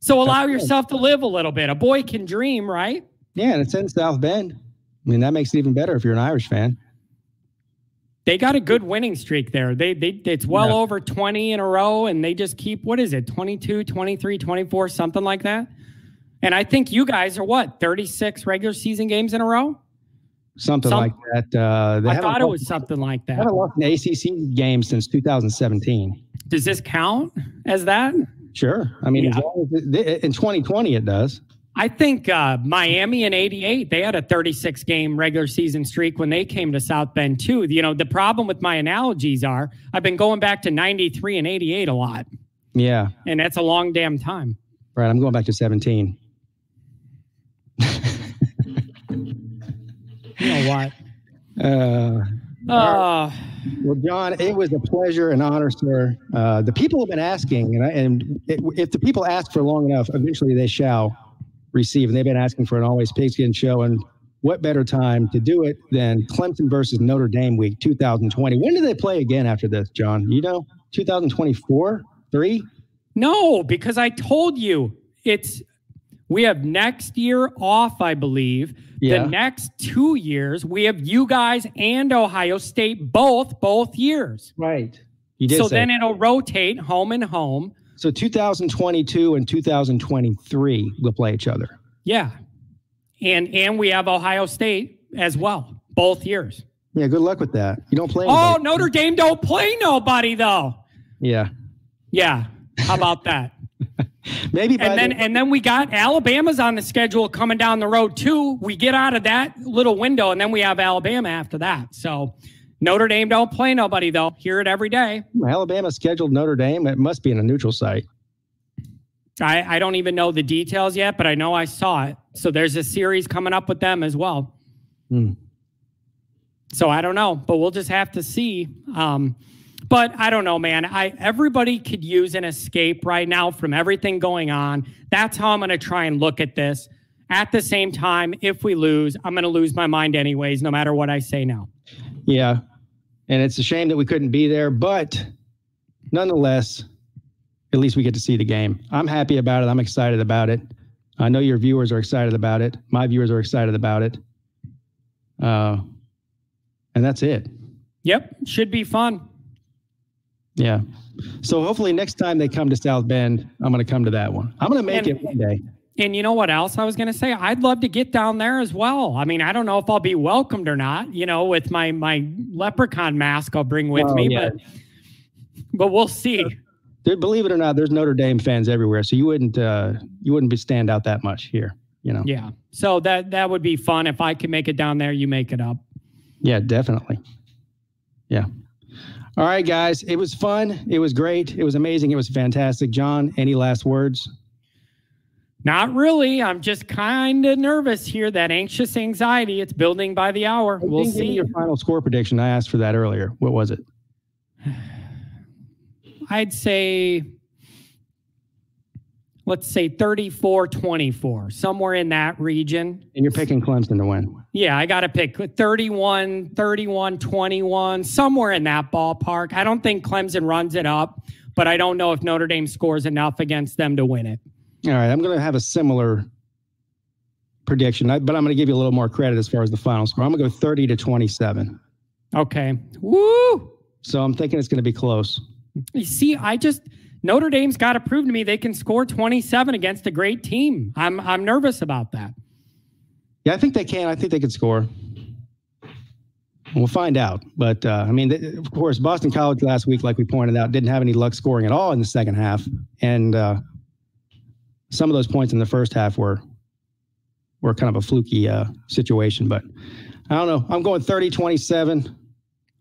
So allow yourself to live a little bit. A boy can dream, right? Yeah, and it's in South Bend. I mean, that makes it even better if you're an Irish fan. they got a good winning streak there. They they it's well yeah. over 20 in a row and they just keep what is it? 22, 23, 24, something like that. And I think you guys are what? 36 regular season games in a row? Something Some, like that. Uh, I thought it was something like that. Haven't lost an ACC game since 2017. Does this count as that? Sure. I mean, yeah. it, in 2020 it does. I think uh, Miami in 88, they had a 36 game regular season streak when they came to South Bend, too. You know, the problem with my analogies are I've been going back to 93 and 88 a lot. Yeah. And that's a long damn time. Right. I'm going back to 17. What? Uh, uh, well, John, it was a pleasure and honor, sir. Uh, the people have been asking, and, I, and it, if the people ask for long enough, eventually they shall receive. And they've been asking for an Always Pigskin show. And what better time to do it than Clemson versus Notre Dame week 2020? When do they play again after this, John? You know, 2024, three? No, because I told you it's we have next year off, I believe. Yeah. The next two years, we have you guys and Ohio State both, both years. Right. You did so then it'll rotate home and home. So 2022 and 2023 will play each other. Yeah. And and we have Ohio State as well, both years. Yeah, good luck with that. You don't play oh, anybody. Oh, Notre Dame don't play nobody though. Yeah. Yeah. How about that? Maybe and then the- and then we got Alabama's on the schedule coming down the road too. We get out of that little window, and then we have Alabama after that. So Notre Dame don't play nobody though. Hear it every day. Alabama scheduled Notre Dame. It must be in a neutral site. I, I don't even know the details yet, but I know I saw it. So there's a series coming up with them as well. Hmm. So I don't know, but we'll just have to see. Um, but I don't know, man. I everybody could use an escape right now from everything going on. That's how I'm going to try and look at this. At the same time, if we lose, I'm going to lose my mind anyways, no matter what I say now. Yeah. And it's a shame that we couldn't be there, but nonetheless, at least we get to see the game. I'm happy about it. I'm excited about it. I know your viewers are excited about it. My viewers are excited about it. Uh, and that's it. Yep. Should be fun. Yeah. So hopefully next time they come to South Bend, I'm going to come to that one. I'm going to make and, it one day. And you know what else I was going to say? I'd love to get down there as well. I mean, I don't know if I'll be welcomed or not, you know, with my my leprechaun mask I'll bring with oh, me, yeah. but but we'll see. There, believe it or not, there's Notre Dame fans everywhere, so you wouldn't uh, you wouldn't be stand out that much here, you know. Yeah. So that that would be fun if I can make it down there. You make it up. Yeah, definitely. Yeah. All right, guys. It was fun. It was great. It was amazing. It was fantastic. John, any last words? Not really. I'm just kind of nervous here. That anxious anxiety, it's building by the hour. We'll see. Your final score prediction. I asked for that earlier. What was it? I'd say let's say 34 24, somewhere in that region. And you're picking Clemson to win. Yeah, I got to pick 31, 31, 21, somewhere in that ballpark. I don't think Clemson runs it up, but I don't know if Notre Dame scores enough against them to win it. All right, I'm going to have a similar prediction, but I'm going to give you a little more credit as far as the final score. I'm going to go 30 to 27. Okay. Woo! So I'm thinking it's going to be close. You see, I just Notre Dame's got to prove to me they can score 27 against a great team. I'm I'm nervous about that. Yeah, I think they can. I think they can score. We'll find out. But uh, I mean, of course, Boston College last week, like we pointed out, didn't have any luck scoring at all in the second half, and uh, some of those points in the first half were were kind of a fluky uh, situation. But I don't know. I'm going 30-27.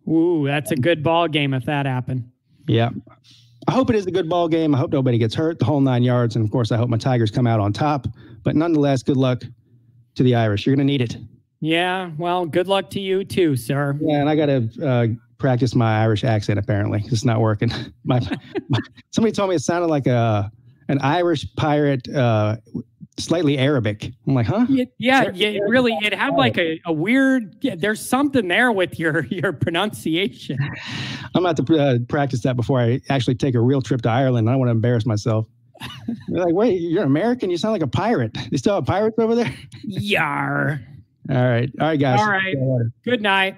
Ooh, that's a good ball game if that happened. Yeah. I hope it is a good ball game. I hope nobody gets hurt, the whole nine yards. And of course, I hope my Tigers come out on top. But nonetheless, good luck to the Irish. You're going to need it. Yeah. Well, good luck to you too, sir. Yeah. And I got to uh, practice my Irish accent, apparently. It's not working. my, my, somebody told me it sounded like a an Irish pirate uh, slightly Arabic. I'm like, huh? Yeah, yeah, yeah really. It had like a, a weird. Yeah, there's something there with your your pronunciation. I'm about to uh, practice that before I actually take a real trip to Ireland. I don't want to embarrass myself. They're like, wait, you're American? You sound like a pirate. You still have pirates over there? Yar. All right, all right, guys. All right. Good night.